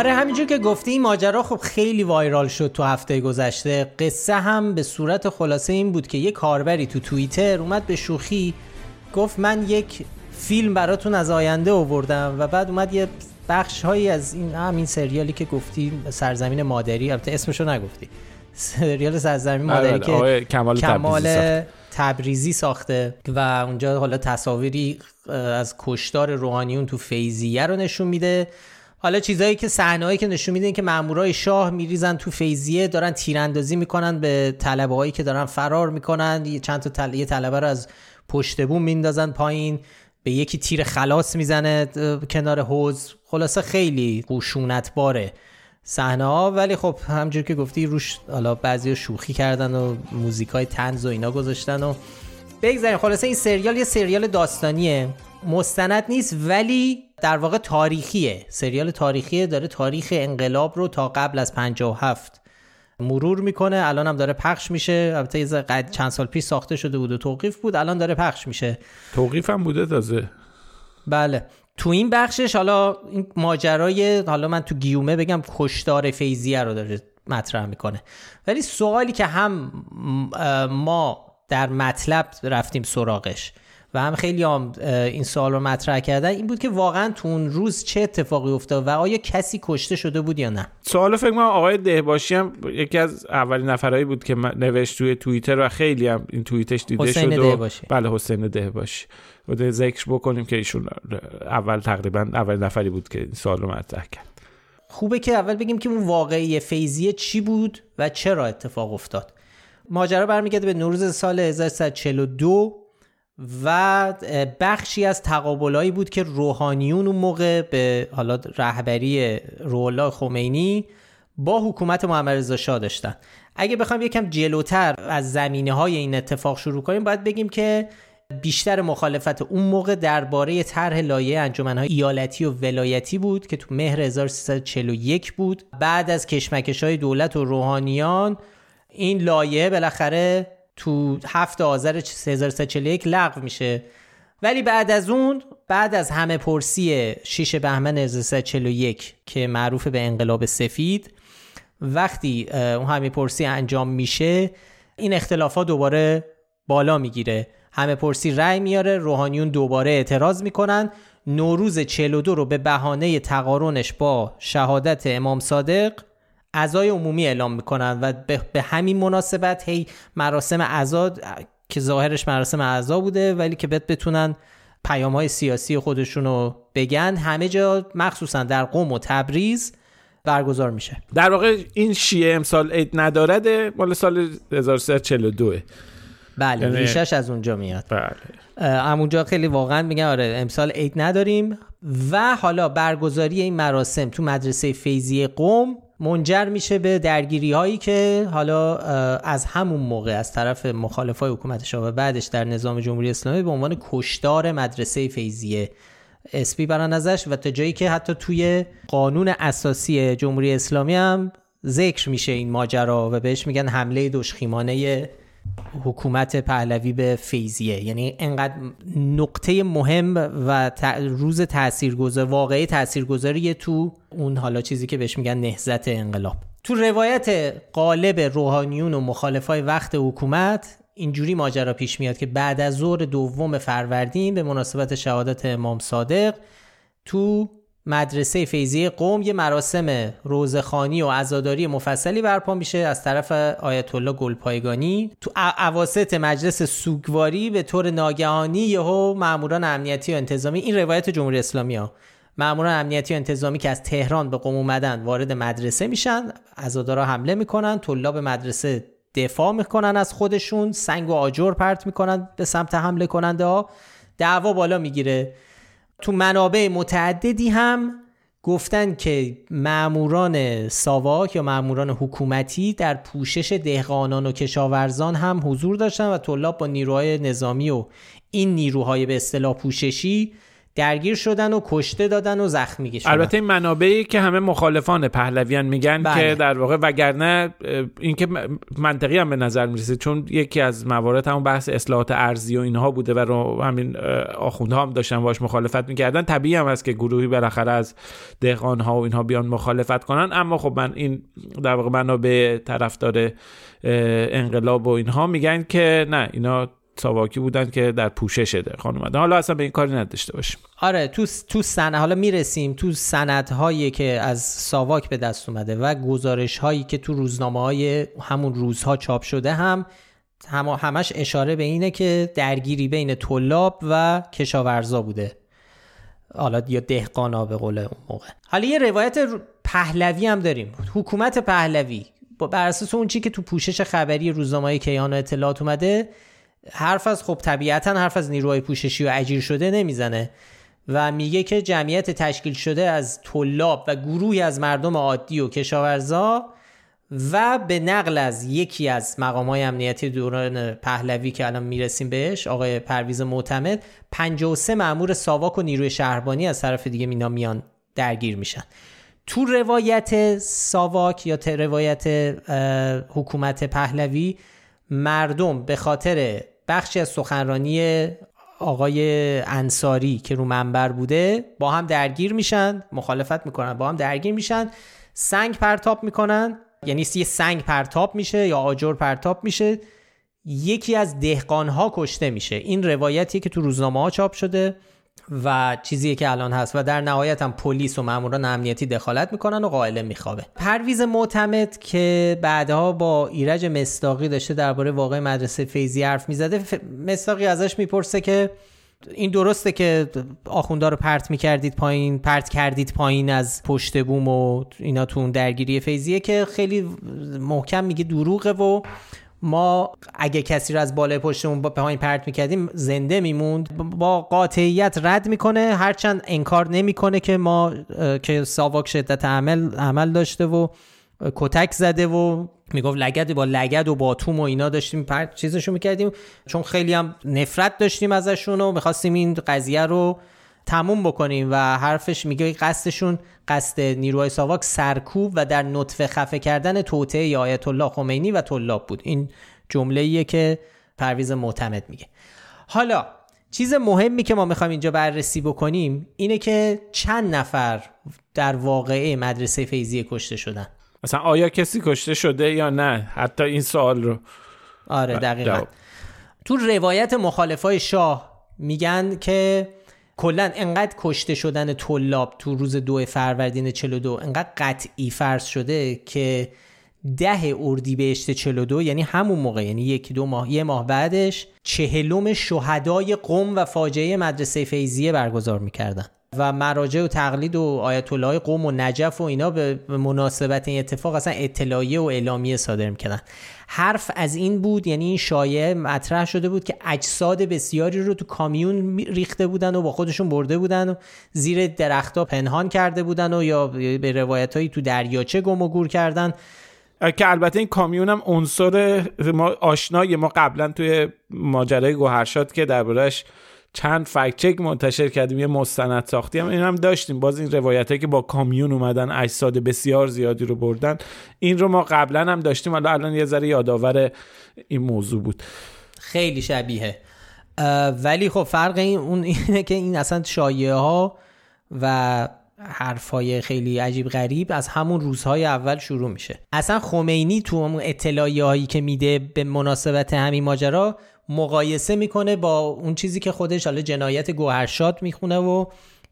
آره همینجور که گفتی این ماجرا خب خیلی وایرال شد تو هفته گذشته. قصه هم به صورت خلاصه این بود که یه کاربری تو توییتر اومد به شوخی گفت من یک فیلم براتون از آینده آوردم. و بعد اومد یه بخش هایی از این همین سریالی که گفتی سرزمین مادری البته اسمشو نگفتی. سریال سرزمین آره، مادری که کمال, کمال تبریزی تبریزی ساخته و اونجا حالا تصاویری از کشتار روحانیون تو فیزیه رو نشون میده. حالا چیزایی که صحنه‌ای که نشون میده که مامورای شاه میریزن تو فیزیه دارن تیراندازی می‌کنن به طلبه هایی که دارن فرار می‌کنن. یه چند تا تل... یه طلبه رو از پشت بوم میندازن پایین به یکی تیر خلاص می‌زنه کنار حوز خلاصه خیلی خشونت باره صحنه ها ولی خب همجور که گفتی روش حالا بعضی شوخی کردن و موزیک های تنز و اینا گذاشتن و بگذاریم. خلاصه این سریال یه سریال داستانیه. مستند نیست ولی در واقع تاریخیه. سریال تاریخیه داره تاریخ انقلاب رو تا قبل از 57 مرور می‌کنه. الان هم داره پخش میشه. البته قد چند سال پیش ساخته شده بود و توقیف بود. الان داره پخش میشه. توقیف هم بوده تازه. بله. تو این بخشش حالا این ماجرای حالا من تو گیومه بگم کشتار فیزیه رو داره مطرح می‌کنه. ولی سوالی که هم ما در مطلب رفتیم سراغش. و هم خیلی هم این سوال رو مطرح کردن. این بود که واقعا تو اون روز چه اتفاقی افتاد و آیا کسی کشته شده بود یا نه؟ سوال فکر کنم آقای دهباشی هم یکی از اولین نفرهایی بود که نوشت توی توییتر و خیلی هم این توییتش دیده حسین شد دهباشی. بله حسین دهباشی. بوده ذکر بکنیم که ایشون اول تقریبا اول نفری بود که این سوال رو مطرح کرد. خوبه که اول بگیم که اون واقعی فیزیه چی بود و چرا اتفاق افتاد. ماجرا برمیگرده به نوروز سال 1342 و بخشی از تقابلایی بود که روحانیون اون موقع به حالا رهبری روحالله خمینی با حکومت محمد رضا شاه داشتن. اگه بخوایم یکم جلوتر از زمینه های این اتفاق شروع کنیم باید بگیم که بیشتر مخالفت اون موقع درباره طرح لایه انجمنهای ایالتی و ولایتی بود که تو مهر 1341 بود. بعد از کشمکش های دولت و روحانیان این لایه بالاخره تو هفت آذر 1341 لغو میشه. ولی بعد از اون بعد از همه پرسی 6 بهمن 1341 که معروف به انقلاب سفید وقتی اون همه پرسی انجام میشه این اختلافات دوباره بالا می‌گیره. همه پرسی رأی میاره روحانیون دوباره اعتراض می‌کنن. نوروز 42 رو به بهانه تقارنش با شهادت امام صادق عزای عمومی اعلام می‌کنن و به همین مناسبت هی مراسم عزا که ظاهرش مراسم عزا بوده ولی که بهت بتونن پیام های سیاسی خودشون رو بگن همه جا مخصوصا در قوم و تبریز برگزار میشه. در واقع این شیعه امسال عید ندارده مال سال 1342 بله یعنی... ریشش از اونجا میاد. بله. همونجا خیلی واقعا میگن آره امسال عید نداریم. و حالا برگزاری این مراسم تو مدرسه فیزی قوم منجر میشه به درگیری هایی که حالا از همون موقع از طرف مخالفای حکومت شاه و بعدش در نظام جمهوری اسلامی به عنوان کشدار مدرسه فیزیه اسپی بران ازش و تا جایی که حتی توی قانون اساسی جمهوری اسلامی هم ذکر میشه این ماجرا و بهش میگن حمله دشخیمانه حکومت پهلوی به فیزیه یعنی انقدر نقطه مهم و روز تاثیرگذار واقعی تاثیرگذاری تو اون حالا چیزی که بهش میگن نهزت انقلاب. تو روایت قالب روحانیون و مخالفای وقت حکومت اینجوری ماجرا پیش میاد که بعد از ظهر دوم فروردین به مناسبت شهادت امام صادق تو مدرسه فیزی قوم یه مراسم روزخانی و عزاداری مفصلی برپا میشه از طرف آیت الله گلپایگانی. تو اواسط مجلس سوگواری به طور ناگهانی یهو ماموران امنیتی و انتظامی این روایت جمهوری اسلامی ها. ماموران امنیتی و انتظامی که از تهران به قوم اومدن وارد مدرسه میشن عزادارا حمله می‌کنن طلاب مدرسه دفاع می‌کنن از خودشون سنگ و آجر پرت می‌کنن به سمت حمله کننده ها دعوا بالا می‌گیره. تو منابع متعددی هم گفتن که معموران ساواک یا معموران حکومتی در پوشش دهقانان و کشاورزان هم حضور داشتن و طلاب با نیروهای نظامی و این نیروهای به اصطلاح پوششی درگیر شدن و کشته دادن و زخمی شدن البته این منابعی که همه مخالفان پهلویان میگن بله. که در واقع وگرنه اینکه منطقی هم به نظر می‌رسه چون یکی از موارد همون بحث اصلاحات ارزی و اینها بوده و رو همین آخوندها هم داشتن باش مخالفت می‌کردن. طبیعی هم هست که گروهی بالاخره از دهقان ها و اینها بیان مخالفت کنن. اما خب من این در واقع منابع طرفدار انقلاب و اینها میگن که نه اینا ساواکی بودن که در پوشش ده خانم حالا اصلا به این کاری نداشته باشیم. آره تو تو سنه حالا می‌رسیم تو هایی که از ساواک به دست اومده و گزارش هایی که تو روزنامه های همون روزها چاپ شده هم هم همش اشاره به اینه که درگیری بین طلاب و کشاورزا بوده. حالا یا دهقانا به قول اون موقع. حالا یه روایت پهلوی هم داریم. حکومت پهلوی. بر اساس اون چی که تو پوشش خبری روزنامه کیان و اطلاعات اومده حرف از خب طبیعتا حرف از نیروهای پوششی و اجیر شده نمی‌زنه و میگه که جمعیت تشکیل شده از طلاب و گروهی از مردم عادی و کشاورزا و به نقل از یکی از مقام های امنیتی دوران پهلوی که الان می‌رسیم بهش آقای پرویز معتمد 53 مامور ساواک و نیروی شهربانی از طرف دیگه مینا میان درگیر میشن. تو روایت ساواک یا روایت حکومت پهلوی مردم به خاطر بخشی از سخنرانی آقای انصاری که رو منبر بوده با هم درگیر میشن مخالفت می‌کنن با هم درگیر میشن سنگ پرتاب می‌کنن یعنی یه سنگ پرتاب میشه یا آجر پرتاب میشه یکی از دهقانها کشته میشه. این روایتی که تو روزنامه ها چاپ شده. و چیزی که الان هست و در نهایت هم پلیس و ماموران امنیتی دخالت می‌کنن و قائله میخوابه. پرویز معتمد که بعدها با ایرج مستاقی داشته درباره واقع مدرسه فیزی حرف می‌زده ف... مستاقی ازش می‌پرسه که این درسته که آخوندا رو پرت می‌کردید پایین پرت کردید پایین از پشت بوم و اینا تو اون درگیری فیزیه که خیلی محکم میگه دروغه و ما اگه کسی رو از بالای پشتمون با پایین پرت می‌کردیم زنده میموند. با قاطعیت رد می‌کنه هرچند انکار نمی‌کنه که ما که ساواک شدت عمل عمل داشته و کتک زده و می‌گفت لگد با لگد و باتوم و اینا داشتیم پرت چیزشو می‌کردیم. چون خیلی هم نفرت داشتیم ازشون و می‌خواستیم این قضیه رو تموم بکنیم و حرفش میگه قصدشون قصد نیروهای ساواک سرکوب و در نطفه خفه کردن توطعه آیت الله خمینی و طلاب بود. این جمله که پرویز معتمد میگه. حالا چیز مهمی که ما می‌خوایم اینجا بررسی بکنیم اینه که چند نفر در واقعه مدرسه فیزی کشته شدن؟ مثلا آیا کسی کشته شده یا نه؟ حتی این سوال رو. آره دقیقا. تو روایت مخالفای شاه میگن که کلا انقدر کشته شدن طلاب تو روز دو فروردین 42 انقدر قطعی فرض شده که ده اردیبهشت 42 یعنی همون موقع یعنی یکی دو ماه یه ماه بعدش چهلم شهدای قوم و فاجعه مدرسه فیزیه برگزار می‌کردن. و مراجع و تقلید و آیت الله قوم و نجف و اینا به مناسبت این اتفاق اصلا اطلاعیه و اعلامیه صادر می‌کردن. حرف از این بود یعنی این شایعه مطرح شده بود که اجساد بسیاری رو تو کامیون ریخته بودن و با خودشون برده بودن و زیر درختها پنهان کرده بودن و یا به روایت هایی تو دریاچه گم و گور کردن. که البته این کامیون هم عنصر ما آشنای ما قبلا توی ماجرای گوهرشاد که دربارهش چند فکت چک منتشر کردیم یه مستند ساختی هم این هم داشتیم. باز این روایت که با کامیون اومدن اجساد بسیار زیادی رو بردن این رو ما قبلا هم داشتیم. حالا الان یه ذره یادآور این موضوع بود. خیلی شبیه. ولی خب فرق این اون اینه که این اصلا شایعه ها و حرفای خیلی عجیب غریب از همون روزهای اول شروع میشه. اصلا خمینی تو اون هایی که میده به مناسبت همین ماجرا مقایسه می‌کنه با اون چیزی که خودش حالا جنایت گوهرشاد می‌خونه و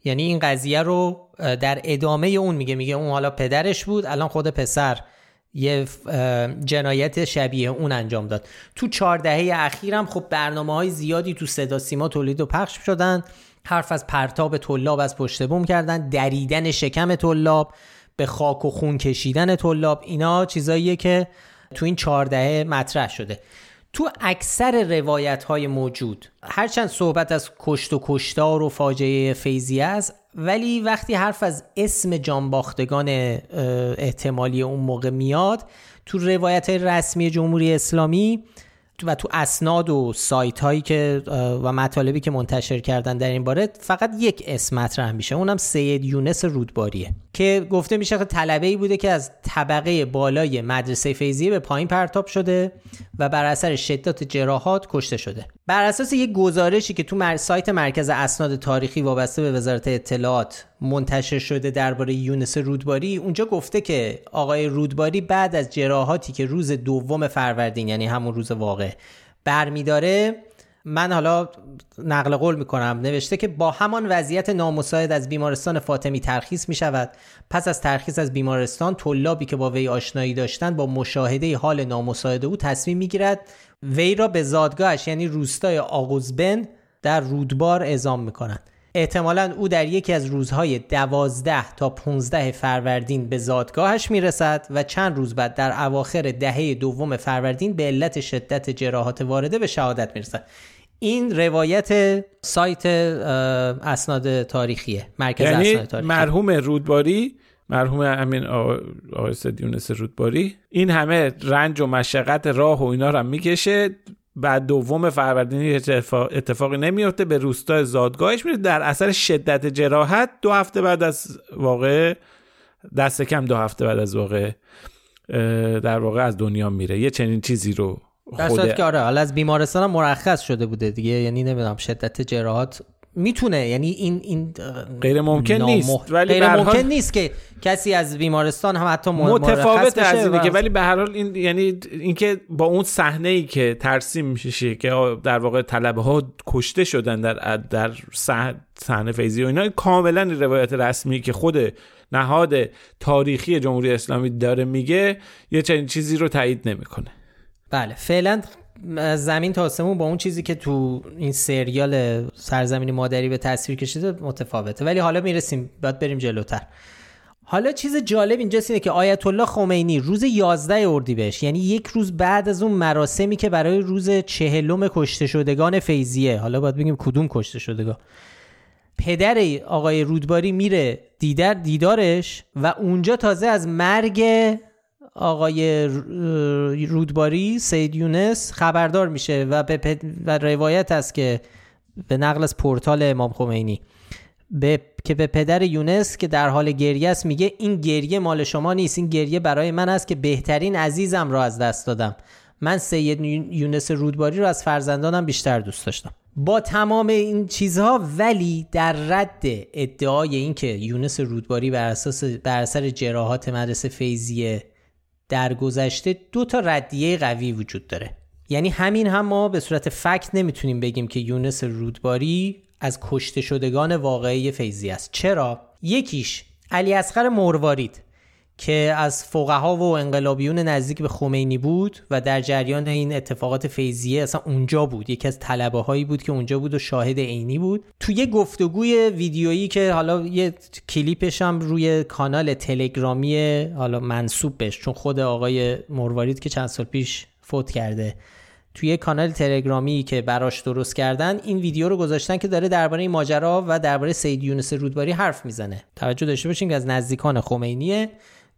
یعنی این قضیه رو در ادامه اون میگه میگه اون حالا پدرش بود الان خود پسر یه جنایت شبیه اون انجام داد. تو چهار دهه اخیرم خب برنامه های زیادی تو صدا سیما تولید و پخش شدن حرف از پرتاب طلاب از پشت بوم کردن دریدن شکم طلاب به خاک و خون کشیدن طلاب اینا چیزاییه که تو این چهار دهه مطرح شده. تو اکثر روایت های موجود هرچند صحبت از کشت و کشتار و فاجعه فیزی است ولی وقتی حرف از اسم جانباختگان احتمالی اون موقع میاد تو روایت رسمی جمهوری اسلامی و تو اسناد و سایت هایی که و مطالبی که منتشر کردن در این باره فقط یک اسم مطرح میشه. اونم سید یونس رودباریه که گفته میشه که طلبه ای بوده که از طبقه بالای مدرسه فیزیه به پایین پرتاب شده و بر اثر شدت جراحات کشته شده. بر اساس یک گزارشی که تو سایت مرکز اسناد تاریخی وابسته به وزارت اطلاعات منتشر شده درباره یونس رودباری اونجا گفته که آقای رودباری بعد از جراحاتی که روز دوم فروردین یعنی همون روز واقع برمیداره من حالا نقل قول می‌کنم نوشته که با همان وضعیت نامساعد از بیمارستان فاطمی ترخیص می شود پس از ترخیص از بیمارستان طلابی که با وی آشنایی داشتند با مشاهده حال نامساعد او تصمیم می‌گیرد وی را به زادگاهش یعنی روستای آغوزبن در رودبار اعزام می‌کنند احتمالا او در یکی از روزهای دوازده تا 15 فروردین به زادگاهش می‌رسد و چند روز بعد در اواخر دهه دوم فروردین به علت شدت جراحات وارده به شهادت می‌رسد. این روایت سایت اسناد تاریخیه مرکز یعنی اسناد تاریخی. مرحوم رودباری مرحوم امین آقای یونس رودباری این همه رنج و مشقت راه و اینا رو می‌کشه. بعد دوم فروردین اتفاقی نمیفته به روستای زادگاهش میره در اثر شدت جراحت دو هفته بعد از واقع دست کم دو هفته بعد از واقع در واقع از دنیا میره. یه چنین چیزی رو خود که آره حالا از بیمارستان هم مرخص شده بوده دیگه. یعنی نمی‌دونم شدت جراحات می‌تونه یعنی این این غیر ممکن نیست ولی غیر ممکن نیست که کسی از بیمارستان هم حتی متفاوت از اینه که ولی به هر حال این یعنی اینکه با اون صحنه ای که ترسیم میشه که در واقع طلبه ها کشته شدن در در صحنه فیزی و اینا کاملا روایت رسمی که خود نهاد تاریخی جمهوری اسلامی داره میگه یه چنین چیزی رو تایید نمی‌کنه. بله فعلا زمین تا آسمون با اون چیزی که تو این سریال سرزمین مادری به تصویر کشیده متفاوته. ولی حالا می‌رسیم باید بریم جلوتر. حالا چیز جالب اینجاست اینه که آیت الله خمینی روز 11 اردیبهشت یعنی یک روز بعد از اون مراسمی که برای روز چهلم کشته شدگان فیزیه حالا باید بگیم کدوم کشته شدگان پدر آقای رودباری میره دیدار دیدارش و اونجا تازه از مرگ آقای رودباری سید یونس خبردار میشه و به و روایت است که به نقل از پورتال امام خمینی. به... که به پدر یونس که در حال گریه است میگه این گریه مال شما نیست این گریه برای من است که بهترین عزیزم را از دست دادم. من سید یونس رودباری را از فرزندانم بیشتر دوست داشتم. با تمام این چیزها ولی در رد ادعای اینکه یونس رودباری بر اساس بر اثر جراحات مدرسه فیزیه در گذشته دو تا ردیه قوی وجود داره. یعنی همین هم ما به صورت فکت نمی‌تونیم بگیم که یونس رودباری از کشته شدگان واقعی فیزی است. چرا؟ یکیش علی اصغر مروارید. که از فقها و انقلابیون نزدیک به خمینی بود و در جریان این اتفاقات فیزیه اصلا اونجا بود. یکی از طلبه هایی بود که اونجا بود و شاهد عینی بود. توی یه گفتگوی ویدیویی که حالا یه کلیپش هم روی کانال تلگرامی حالا منصوب بهش چون خود آقای مروارید که چند سال پیش فوت کرده توی کانال تلگرامی که براش درست کردن این ویدیو رو گذاشتن که داره درباره ماجرا و درباره سید یونس رودباری حرف می‌زنه. توجه داشته باشین که از نزدیکان خمینیه.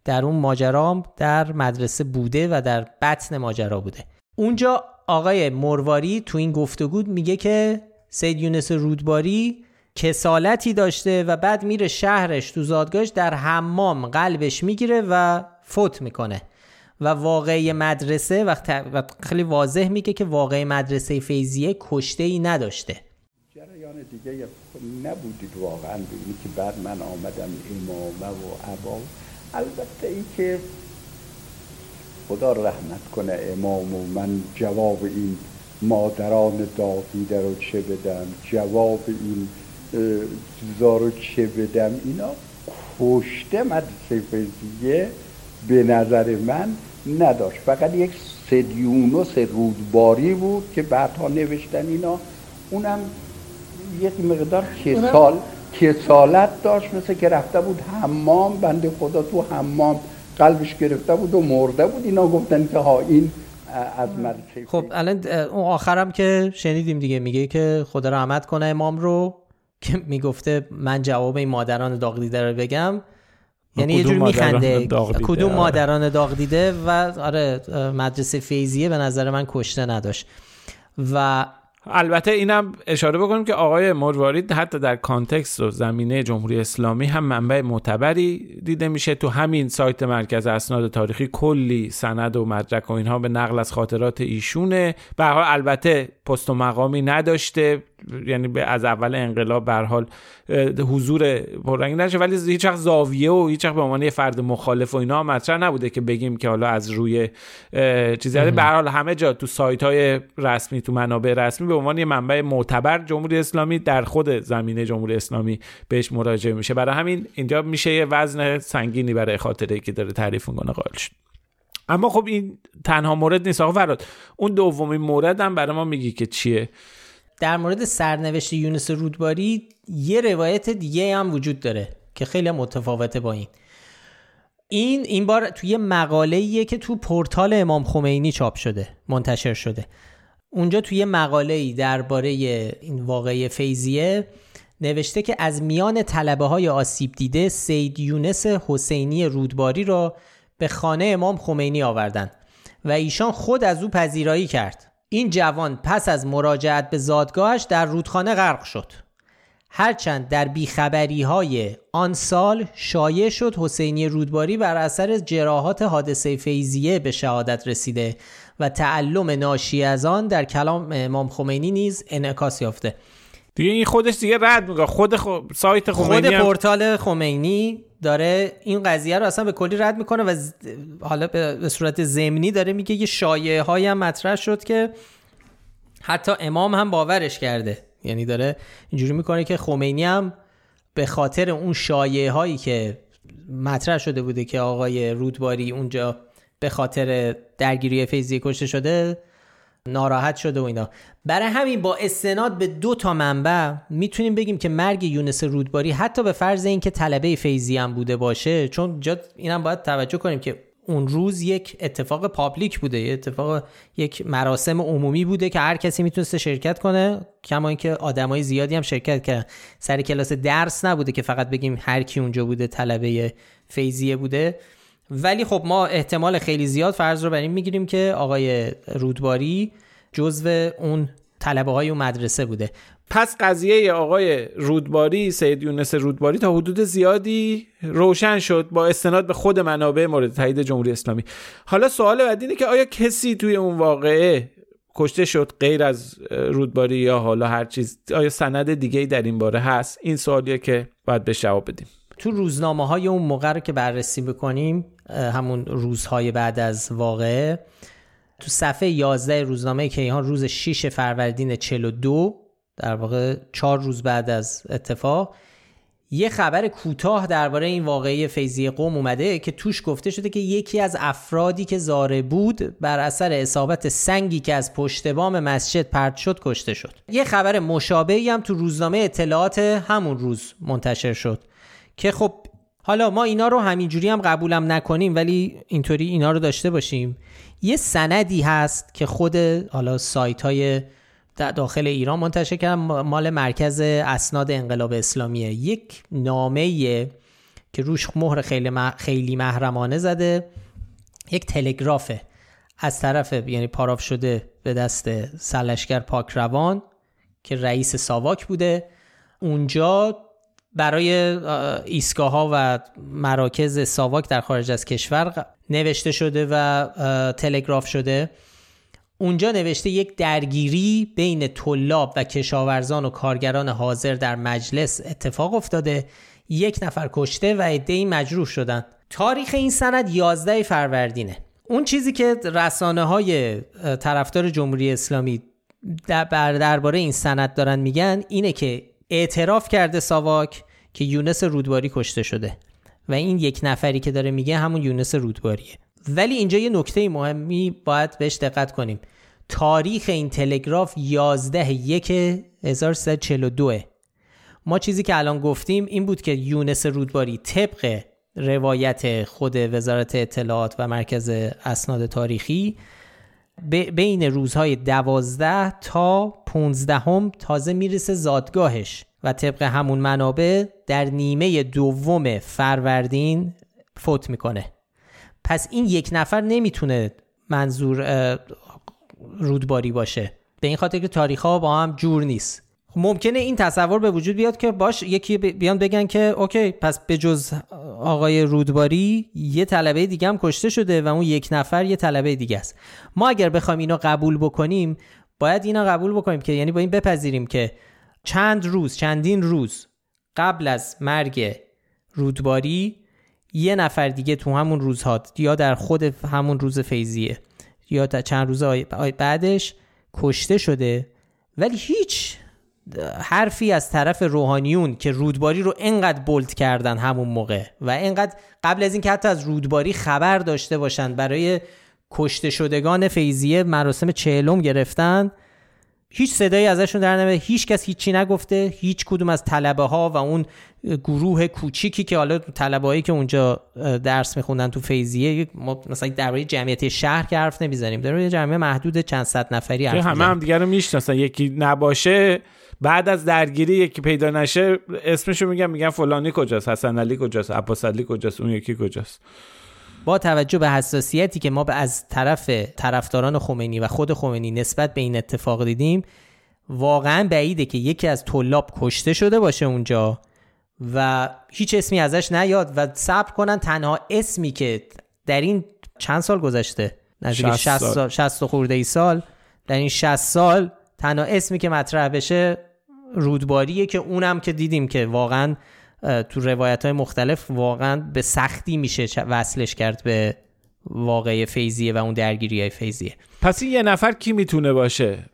در اون ماجرا در مدرسه بوده و در بطن ماجرا بوده. اونجا آقای مورواری تو این گفتگو میگه که سید یونس رودباری کسالتی داشته و بعد میره شهرش تو زادگاهش در حمام قلبش می‌گیره و فوت می‌کنه. و واقعی مدرسه و خیلی واضح میگه که واقعی مدرسه فیزیه کشته ای نداشته. جریان دیگه نبودید واقعا. ببینید که بعد من آمدم امامه و عبا البته ای که خدا رحمت کنه امام و من جواب این مادران داغیده رو چه بدم جواب این چیزا رو چه بدم؟ اینا کشته مدرسه فیزیه به نظر من نداشت. فقط یک سدیونوس رودباری بود که بعدها نوشتن اینا. اونم یک مقدار کسال کسالت داشت مثل که رفته بود حمام بنده خدا تو حمام قلبش گرفته بود و مرده بود. اینا گفتن که ها این از خب الان اون آخرم که شنیدیم دیگه میگه که خدا رحمت کنه امام رو که می‌گفته من جواب این مادران داغ دیده رو بگم. یعنی یه جور میخنده. کدوم مادران داغ دیده و آره مدرسه فیزیه به نظر من کشته نداشت. و البته اینم اشاره بکنیم که آقای مروارید حتی در کانتکست و زمینه جمهوری اسلامی هم منبع معتبری دیده میشه. تو همین سایت مرکز اسناد تاریخی کلی سند و مدرک و اینها به نقل از خاطرات ایشونه. به حال البته پست و مقامی نداشته. یعنی از اول انقلاب به حال حضور پررنگی نشه. ولی هیچ وقت زاویه و هیچ وقت به عنوان فرد مخالف و اینا مطرح نبوده که بگیم که حالا از روی چیزی. به حال همه جا تو سایت های رسمی تو منابع رسمی به عنوان یه منبع معتبر جمهوری اسلامی در خود زمینه جمهوری اسلامی بهش مراجعه میشه. برای همین اینجا میشه یه وزن سنگینی برای خاطره که داره تعریف می‌کنه قائل شد. اما خب این تنها مورد نیست. آقا فراد اون دومین مورد هم برای ما میگی که چیه؟ در مورد سرنوشت یونس رودباری یه روایت دیگه هم وجود داره که خیلی متفاوته با این. این این بار توی مقاله که تو پورتال امام خمینی چاپ شده منتشر شده. اونجا توی مقاله ای درباره این واقعه فیزیه نوشته که از میان طلبه های آسیب دیده سید یونس حسینی رودباری را به خانه امام خمینی آوردند و ایشان خود از او پذیرایی کرد. این جوان پس از مراجعت به زادگاهش در رودخانه غرق شد. هرچند در بیخبری های آن سال شایع شد حسینی رودباری بر اثر جراحات حادثه فیزیه به شهادت رسیده و تعلم ناشی از آن در کلام امام خمینی نیز انعکاس یافته. دیگه این خودش دیگه رد میگه خود سایت خمینی خود پورتال خمینی داره این قضیه رو اصلا به کلی رد می‌کنه و حالا به صورت زمینی داره میگه یه شایعه های هم مطرح شد که حتی امام هم باورش کرده. یعنی داره اینجوری می‌کنه که خمینی هم به خاطر اون شایعه هایی که مطرح شده بوده که آقای رودباری اونجا به خاطر درگیری فیزی کشته شده ناراحت شده و اینا. برای همین با استناد به دو تا منبع می‌تونیم بگیم که مرگ یونس رودباری حتی به فرض اینکه طلبه فیزی هم بوده باشه چون جا اینم باید توجه کنیم که اون روز یک اتفاق پابلیک بوده یه اتفاق یک مراسم عمومی بوده که هر کسی می‌تونسته شرکت کنه کما اینکه آدمای زیادی هم شرکت کردن. سر کلاس درس نبوده که فقط بگیم هر کی اونجا بوده طلبه فیزیه بوده. ولی خب ما احتمال خیلی زیاد فرض رو بر این می‌گیریم که آقای رودباری جزو اون طلبه های اون مدرسه بوده. پس قضیه آقای رودباری سید یونس رودباری تا حدود زیادی روشن شد با استناد به خود منابع مورد تایید جمهوری اسلامی. حالا سوال بعدی اینه که آیا کسی توی اون واقعه کشته شد غیر از رودباری یا حالا هر چیز؟ آیا سند دیگه در این باره هست؟ این سوالیه که باید به جواب بدیم. تو روزنامه های اون موقع رو که بررسی بکنیم همون روزهای بعد از واقعه تو صفحه 11 روزنامه کیهان روز 6 فروردین 42 در واقع 4 روز بعد از اتفاق یه خبر کوتاه درباره این واقعه فیضی قوم اومده که توش گفته شده که یکی از افرادی که زاره بود بر اثر اصابت سنگی که از پشت بام مسجد پرت شد کشته شد. یه خبر مشابهی هم تو روزنامه اطلاعات همون روز منتشر شد. که خب حالا ما اینا رو همینجوری هم قبولم نکنیم ولی اینطوری اینا رو داشته باشیم. یه سندی هست که خود حالا سایت های داخل ایران منتشر کردن مال مرکز اسناد انقلاب اسلامیه. یک نامه که روش مهر خیلی, خیلی محرمانه زده. یک تلگرافه. از طرف یعنی پاراف شده به دست سلشگر پاک روان که رئیس ساواک بوده. اونجا برای ایستگاه ها و مراکز ساواک در خارج از کشور نوشته شده و تلگراف شده. اونجا نوشته یک درگیری بین طلاب و کشاورزان و کارگران حاضر در مجلس اتفاق افتاده. یک نفر کشته و عدهای مجروح شدن تاریخ این سند 11 فروردینه. اون چیزی که رسانه های طرفدار جمهوری اسلامی درباره این سند دارن میگن اینه که اعتراف کرده ساواک که یونس رودباری کشته شده. و این یک نفری که داره میگه همون یونس رودباریه. ولی اینجا یه نکته مهمی باید بهش دقت کنیم. تاریخ این تلگراف 11 یک 1342 ما چیزی که الان گفتیم این بود که یونس رودباری طبق روایت خود وزارت اطلاعات و مرکز اسناد تاریخی بین روزهای دوازده تا 15 هم تازه می‌رسه زادگاهش و طبق همون منابع در نیمه دوم فروردین فوت می‌کنه. پس این یک نفر نمی‌تونه منظور رودباری باشه. به این خاطر که تاریخ ها با هم جور نیست. ممکنه این تصور به وجود بیاد که باش یکی بیان بگن که اوکی پس به جز آقای رودباری یه طلبه دیگه هم کشته شده و اون یک نفر یه طلبه دیگه است. ما اگر بخوایم اینو قبول بکنیم باید اینا قبول بکنیم که یعنی با این بپذیریم که چند روز چندین روز قبل از مرگ رودباری یه نفر دیگه تو همون روزها یا در خود همون روز فیزیه یا تا چند روز بعدش کشته شده ولی هیچ حرفی از طرف روحانیون که رودباری رو انقدر بولد کردن همون موقع و انقدر قبل از اینکه حتی از رودباری خبر داشته باشن برای کشته شدگان فیزیه مراسم چهلم گرفتن هیچ صدایی ازشون در نمیاد هیچ کس هیچی نگفته هیچ کدوم از طلبه ها و اون گروه کوچیکی که حالا طلبه هایی که اونجا درس میخوندن تو فیزیه ما مثلا درباره جمعیت شهر که حرف نمی‌زنیم در جمعیت محدود چند صد نفری حرف همه هم دیگه رو می‌شناسن یکی نباشه بعد از درگیری یکی پیدا نشه اسمشو میگن میگن فلانی کجاست حسن علی کجاست عباس علی کجاست اون یکی کجاست. با توجه به حساسیتی که ما از طرف طرفداران خمینی و خود خمینی نسبت به این اتفاق دیدیم واقعا بعیده که یکی از طلاب کشته شده باشه اونجا و هیچ اسمی ازش نیاد و صبر کنن تنها اسمی که در این چند سال گذشته؟ نزدیک 60 سال. 60 خورده ای سال. در این 60 سال تنها اسمی که مطرح بشه رودباریه که اونم که دیدیم که واقعا تو روایت های مختلف واقعا به سختی میشه وصلش کرد به واقعی فیزیه و اون درگیری های فیزیه پس این یه نفر کی می‌تونه باشه؟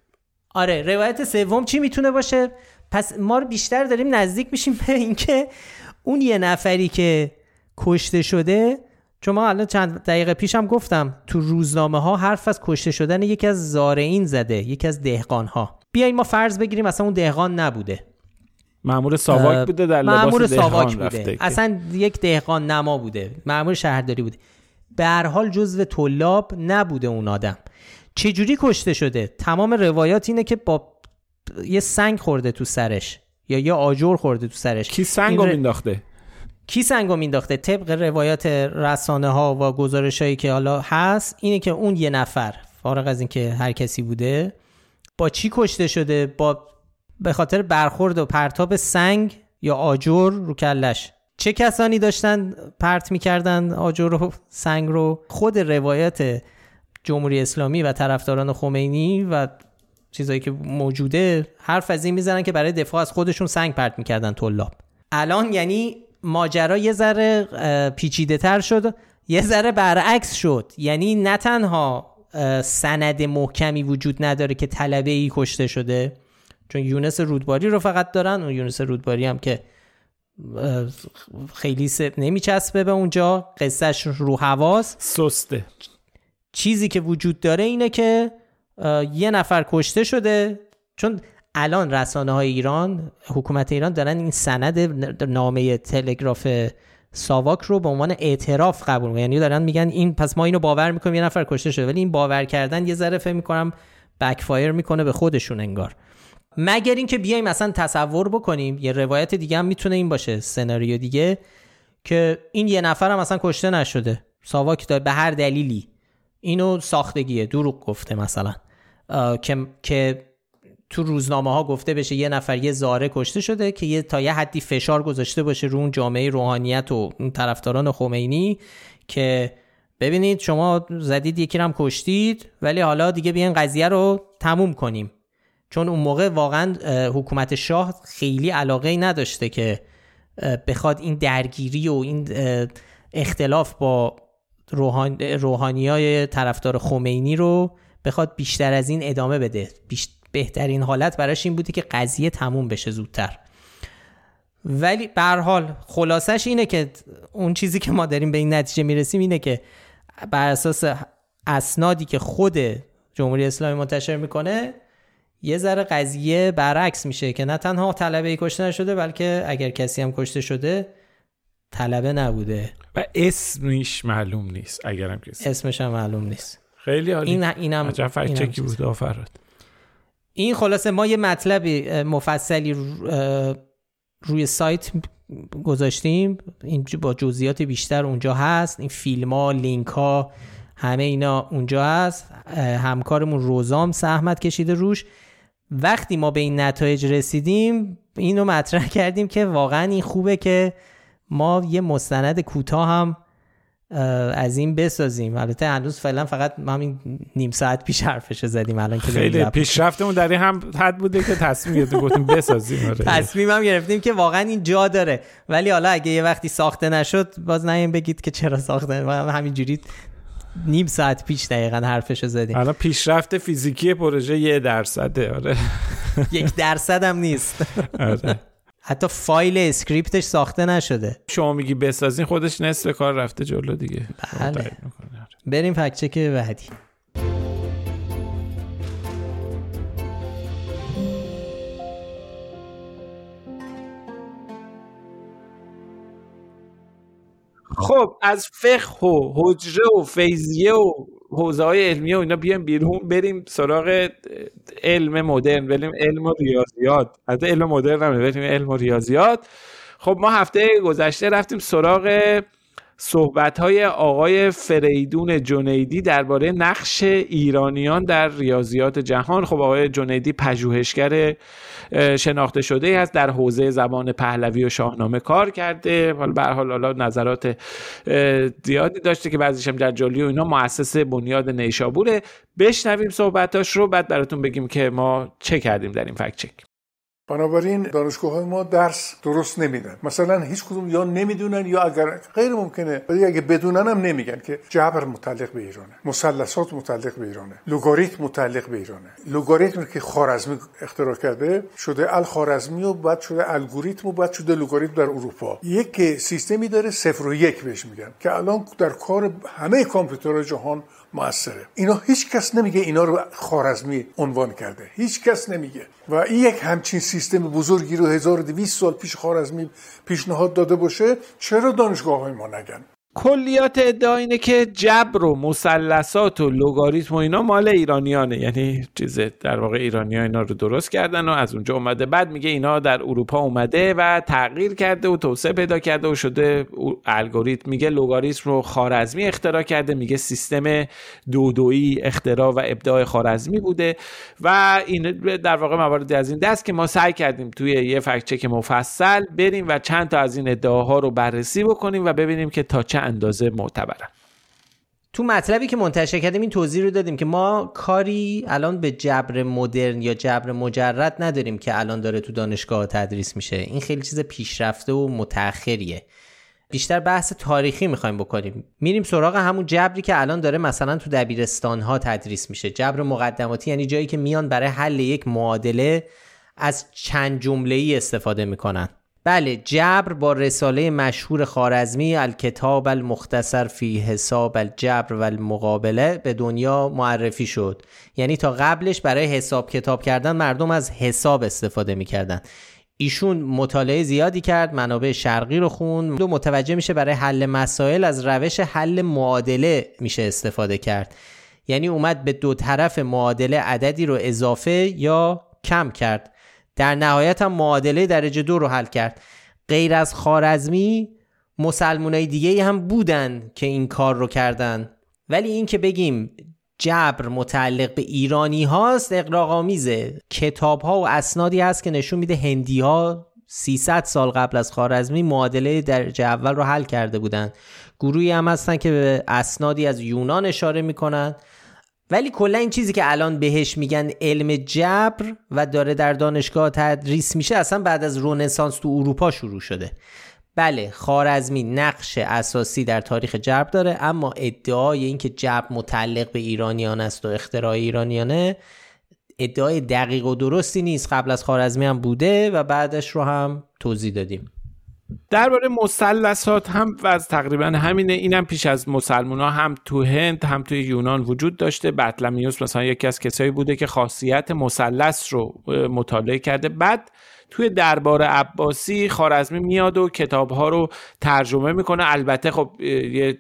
آره روایت سوم چی می‌تونه باشه؟ پس ما رو بیشتر داریم نزدیک میشیم به اینکه اون یه نفری که کشته شده چون ما الان چند دقیقه پیشم گفتم تو روزنامه ها حرف از کشته شدن یکی از زارعین زده یکی از دهقان ها بیاین ما فرض بگیریم اصلا اون دهقان نبوده. مامور ساواک بوده در لباس ساواک بوده. اصلا یک دهقان نما بوده. مامور شهرداری بوده. به هر حال جزو طلاب نبوده اون آدم. چجوری کشته شده؟ تمام روایات اینه که با یه سنگ خورده تو سرش. یا یه آجر خورده تو سرش. کی سنگو ر... مینداخته؟ کی سنگو مینداخته؟ طبق روایات رسانه ها و گزارش هایی که حالا هست اینه که اون یه نفر فارغ از اینکه هر کسی بوده با چی کشته شده؟ با به خاطر برخورد و پرتاب سنگ یا آجر رو کلش؟ چه کسانی داشتن پرت می‌کردن آجر و سنگ رو؟ خود روایت جمهوری اسلامی و طرفداران خمینی و چیزایی که موجوده حرف از این می‌زنن که برای دفاع از خودشون سنگ پرت می‌کردن طلاب. الان یعنی ماجرا یه ذره پیچیده تر شد یه ذره برعکس شد. یعنی نه تنها سند محکمی وجود نداره که طلبه ای کشته شده. چون یونس رودباری رو فقط دارن اون یونس رودباری هم که خیلی نمیچسبه به اونجا. قصهش رو حواس. سسته. چیزی که وجود داره اینه که یه نفر کشته شده. چون الان رسانه های ایران حکومت ایران دارن این سند نامه تلگراف ساواک رو به عنوان اعتراف قبول یعنی دارن میگن این پس ما اینو باور می‌کنیم یه نفر کشته شده ولی این باور کردن یه ذره فکر می‌کنم بکفایر می‌کنه به خودشون انگار. مگر اینکه بیایم مثلا تصور بکنیم یه روایت دیگه هم می‌تونه این باشه سناریو دیگه که این یه نفر هم مثلا کشته نشده. ساواک داره به هر دلیلی. اینو ساختگیه دروغ گفته مثلا. که که تو روزنامه ها گفته بشه یه نفر یه زاره کشته شده که یه تا یه حدی فشار گذاشته باشه رو اون جامعه روحانیت و طرفداران خمینی که ببینید شما زدید یکی هم کشتید ولی حالا دیگه بیاین قضیه رو تموم کنیم. چون اون موقع واقعا حکومت شاه خیلی علاقه نداشته که بخواد این درگیری و این اختلاف با روحان، روحانی های طرفدار خمینی رو بخواد بیشتر از این ادامه بده. بهترین حالت براش این بودی که قضیه تموم بشه زودتر. ولی به حال خلاصش اینه که اون چیزی که ما داریم به این نتیجه می‌رسیم اینه که بر اساس اسنادی که خود جمهوری اسلامی منتشر می‌کنه یه ذره قضیه برعکس میشه که نه تنها طلبه کشته نشده بلکه اگر کسی هم کشته شده طلبه نبوده. و اسمش معلوم نیست اگرم کسی. اسمش هم معلوم نیست. خیلی عالی. این اینم این بود آفراد این خلاصه ما یه مطلب مفصلی روی سایت گذاشتیم. این با جزئیات بیشتر اونجا هست. این فیلم ها لینک ها همه اینا اونجا هست. همکارمون روزام سهمت کشیده روش. وقتی ما به این نتایج رسیدیم اینو مطرح کردیم که واقعا این خوبه که ما یه مستند کوتاه هم از این بسازیم. البته هنوز فعلا فقط همین نیم ساعت پیش حرفش زدیم. الان که خیلی پیشرفتمون در این هم حد بوده که تصمیم گرفتیم گفتیم بسازیم آره. تصمیم هم گرفتیم که واقعا این جا داره. ولی حالا اگه یه وقتی ساخته نشد باز نیم بگید که چرا ساخته همینجوری نیم ساعت پیش دقیقا حرفش زدیم. الان پیشرفت فیزیکی پروژه یه درصده آره. یک درصد هم نیست. آره. حتی فایل اسکریپتش ساخته نشده. شما میگی بسازین خودش نصف کار رفته جلو دیگه. بله. بریم فکچک بعدی. خب از فقه و حجره و فیزیه و حوزه های علمی و اینا بیایم بیرون بریم سراغ علم مدرن بریم علم و ریاضیات. حتی علم مدرن هم بریم علم و ریاضیات. خب ما هفته گذشته رفتیم سراغ صحبت های آقای فریدون جنیدی درباره نقش ایرانیان در ریاضیات جهان. خب آقای جنیدی پژوهشگر شناخته شده ای هست در حوزه زبان پهلوی و شاهنامه کار کرده. حالا به حال حالا نظرات زیادی داشته که بعضیش هم جلالی و اینا. مؤسس بنیاد نیشابوره. بشنویم صحبتاش رو بعد براتون بگیم که ما چه کردیم در این فکت چک. بنابراین دانشگاه های ما درس درست نمیدن. مثلا هیچ کدوم یا نمی‌دونن یا اگر غیر ممکنه ولی اگه بدونن هم نمیگن که جبر متعلق به ایرانه مثلثات متعلق به ایرانه لوگاریتم متعلق به ایرانه. لوگاریتم که خارزمی اختراع کرده شده الخارزمی و بعد شده الگوریتم و بعد شده لوگاریتم در اروپا. یک سیستمی داره صفر و یک بهش میگن که الان در کار همه کامپیوترهای جهان موثره. اینا هیچ کس نمیگه اینا رو خارزمی عنوان کرده. هیچ کس نمیگه. و این یک همچین سیستم بزرگی رو 1200 سال پیش خارزمی پیشنهاد داده باشه چرا دانشگاه های ما نگن؟ کلیات ادعا اینه که جبر و مثلثات و لوگاریتم و اینا مال ایرانیانه. یعنی چیز در واقع ایرانی ها اینا رو درست کردن و از اونجا اومده. بعد میگه اینا در اروپا اومده و تغییر کرده و توسعه پیدا کرده و شده الگوریتم. میگه لوگاریتم رو خارزمی اختراع کرده. میگه سیستم دودویی اختراع و ابداع خارزمی بوده و این در واقع مواردی از این دست که ما سعی کردیم توی یه فکت چک مفصل بریم و چند تا از این ادعاها رو بررسی بکنیم و ببینیم که تا چه اندازه معتبرن تو مطلبی که منتشر کردیم این توضیح رو دادیم که ما کاری الان به جبر مدرن یا جبر مجرد نداریم که الان داره تو دانشگاه تدریس میشه. این خیلی چیز پیشرفته و متأخریه. بیشتر بحث تاریخی می‌خوایم بکنیم. میریم سراغ همون جبری که الان داره مثلا تو دبیرستان ها تدریس میشه. جبر مقدماتی یعنی جایی که میان برای حل یک معادله از چند جمله ای استفاده می‌کنن. بله جبر با رساله مشهور خارزمی الکتاب المختصر فی حساب الجبر و المقابله به دنیا معرفی شد. یعنی تا قبلش برای حساب کتاب کردن مردم از حساب استفاده می‌کردن. ایشون مطالعه زیادی کرد منابع شرقی رو خون و متوجه میشه برای حل مسائل از روش حل معادله میشه استفاده کرد. یعنی اومد به دو طرف معادله عددی رو اضافه یا کم کرد. در نهایت هم معادله درجه دو رو حل کرد. غیر از خارزمی مسلمونای دیگه هم بودن که این کار رو کردن. ولی این که بگیم جبر متعلق به ایرانی هاست اقراقامیزه کتاب ها و اسنادی هست که نشون میده هندی ها 300 سال قبل از خارزمی معادله درجه اول رو حل کرده بودن. گروهی هم هستن که به اسنادی از یونان اشاره می‌کنن. ولی کلا این چیزی که الان بهش میگن علم جبر و داره در دانشگاه تدریس میشه اصلا بعد از رونسانس تو اروپا شروع شده. بله خارزمی نقش اساسی در تاریخ جبر داره اما ادعای اینکه جبر متعلق به ایرانیان است و اختراع ایرانیانه ادعای دقیق و درستی نیست. قبل از خارزمی هم بوده و بعدش رو هم توضیح دادیم. درباره مثلثات هم و از تقریبا همینه. اینم پیش از مسلمان ها هم تو هند هم تو یونان وجود داشته. بطلمیوس مثلا یکی از کسایی بوده که خاصیت مثلث رو مطالعه کرده. بعد توی دربار عباسی خارزمی میاد و کتاب ها رو ترجمه می‌کنه. البته خب یه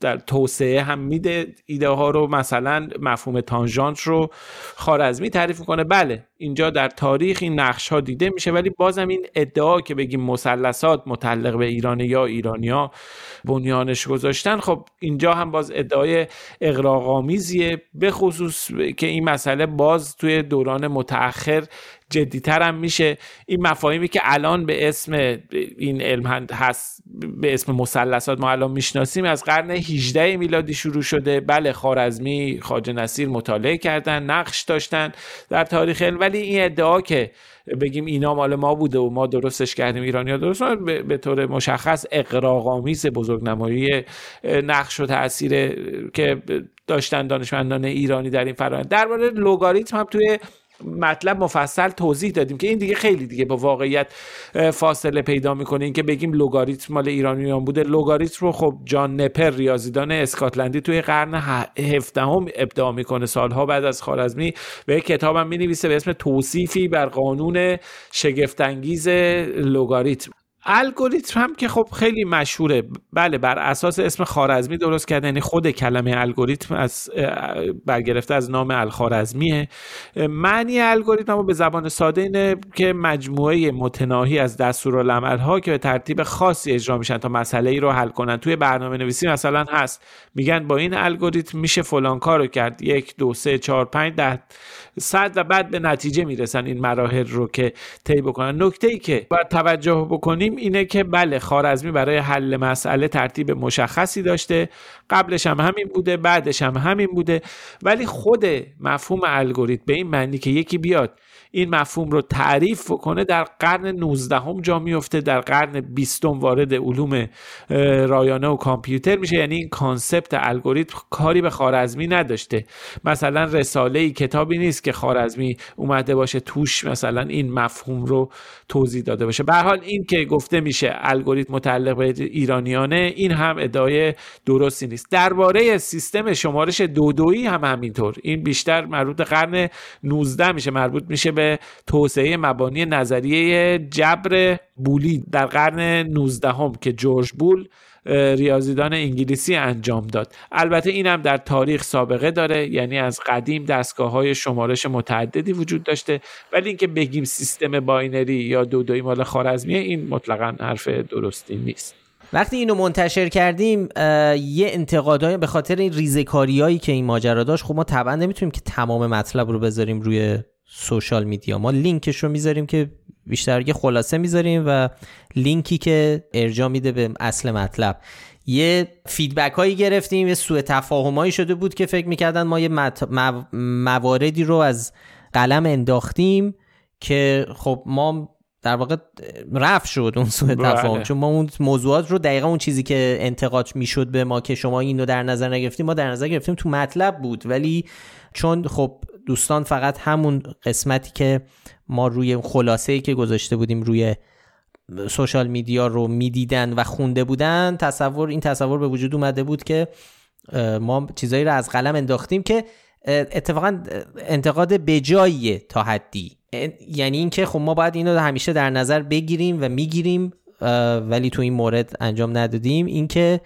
در توسعه هم میده ایده ها رو مثلا مفهوم تانژانت رو خارزمی تعریف می‌کنه. بله اینجا در تاریخ این نقش ها دیده میشه ولی بازم این ادعا که بگیم مثلثات متعلق به ایرانی یا ایرانیا بنیانش گذاشتن خب اینجا هم باز ادعای اقراقامیزیه به خصوص که این مسئله باز توی دوران متأخر جدیتر هم میشه. این مفاهیمی که الان به اسم این علم هست به اسم مثلثات ما الان می‌شناسیم از قرن 18 میلادی شروع شده. بله خارزمی خواجه نصیر مطالعه کردن نقش داشتن در تاریخ علم. ولی این ادعا که بگیم اینا مال ما بوده و ما درستش کردیم ایرانی درست به, به طور مشخص اقراقامیز بزرگنمایی نقش و تاثیر که داشتن دانشمندان ایرانی در این فرآیند. درباره لوگاریتم هم توی مطلب مفصل توضیح دادیم که این دیگه خیلی دیگه با واقعیت فاصله پیدا می‌کنه. این که بگیم لوگاریتم مال ایرانیان بوده. لوگاریتم رو خب جان نپر ریاضیدان اسکاتلندی توی قرن هفدهم ابداع می‌کنه سالها بعد از خارزمی و یک کتابم می‌نویسه به اسم توصیفی بر قانون شگفتانگیز لوگاریتم. الگوریتم هم که خب خیلی مشهوره. بله بر اساس اسم خارزمی درست کرده. یعنی خود کلمه الگوریتم از برگرفته از نام الخارزمیه. معنی الگوریتم رو به زبان ساده اینه که مجموعه متناهی از دستورالعمل ها که به ترتیب خاصی اجرا میشن تا مسئله ای رو حل کنن. توی برنامه نویسی مثلا هست. میگن با این الگوریتم میشه فلان کارو کرد. یک دو سه چهار پنج ده صد و بعد به نتیجه می‌رسن این مراحل رو که طی بکنن. نکته ای که باید توجه بکنیم اینه که بله خارزمی برای حل مسئله ترتیب مشخصی داشته. قبلش هم همین بوده بعدش هم همین بوده. ولی خود مفهوم الگوریتم به این معنی که یکی بیاد این مفهوم رو تعریف کنه در قرن 19 هم جا میفته در قرن 20 وارد علوم رایانه و کامپیوتر میشه. یعنی این کانسپت الگوریتم کاری به خارزمی نداشته. مثلا رساله ای کتابی نیست که خارزمی اومده باشه توش مثلا این مفهوم رو توضیح داده باشه. به حال این که گفته میشه الگوریتم متعلق به ایرانیانه این هم ادعای درستی نیست. درباره سیستم شمارش دودویی هم همینطور. این بیشتر مربوط قرن 19 میشه مربوط میشه به توسعه مبانی نظریه جبر بولی در قرن 19 هم که جورج بول ریاضیدان انگلیسی انجام داد. البته این هم در تاریخ سابقه داره یعنی از قدیم دستگاه های شمارش متعددی وجود داشته. ولی اینکه بگیم سیستم binary یا دودویی مال خوارزمیه این مطلقا حرف درستی نیست. وقتی اینو منتشر کردیم یه انتقادای به خاطر این ریزکاریایی که این ماجرا داشت خب ما طبعا نمی‌تونیم که تمام مطلب رو بذاریم روی social media. ما لینکش رو می‌ذاریم که بیشتر یه خلاصه می‌ذاریم و لینکی که ارجا میده به اصل مطلب. یه فیدبک هایی گرفتیم یه سوء تفاهمایی شده بود که فکر می‌کردن ما یه مواردی رو از قلم انداختیم که خب ما در واقع رفت شد اون سوء بله. تفاهم. چون ما اون موضوعات رو دقیقا اون چیزی که انتقاد می‌شد به ما که شما اینو در نظر نگرفتیم ما در نظر گرفتیم تو مطلب بود. ولی چون خب دوستان فقط همون قسمتی که ما روی خلاصه ای که گذاشته بودیم روی سوشال میدیا رو می‌دیدن و خونده بودن تصور این تصور به وجود اومده بود که ما چیزایی رو از قلم انداختیم که اتفاقا انتقاد بجاییه تا حدی. یعنی اینکه خب ما باید اینو همیشه در نظر بگیریم و می‌گیریم ولی تو این مورد انجام ندادیم. اینکه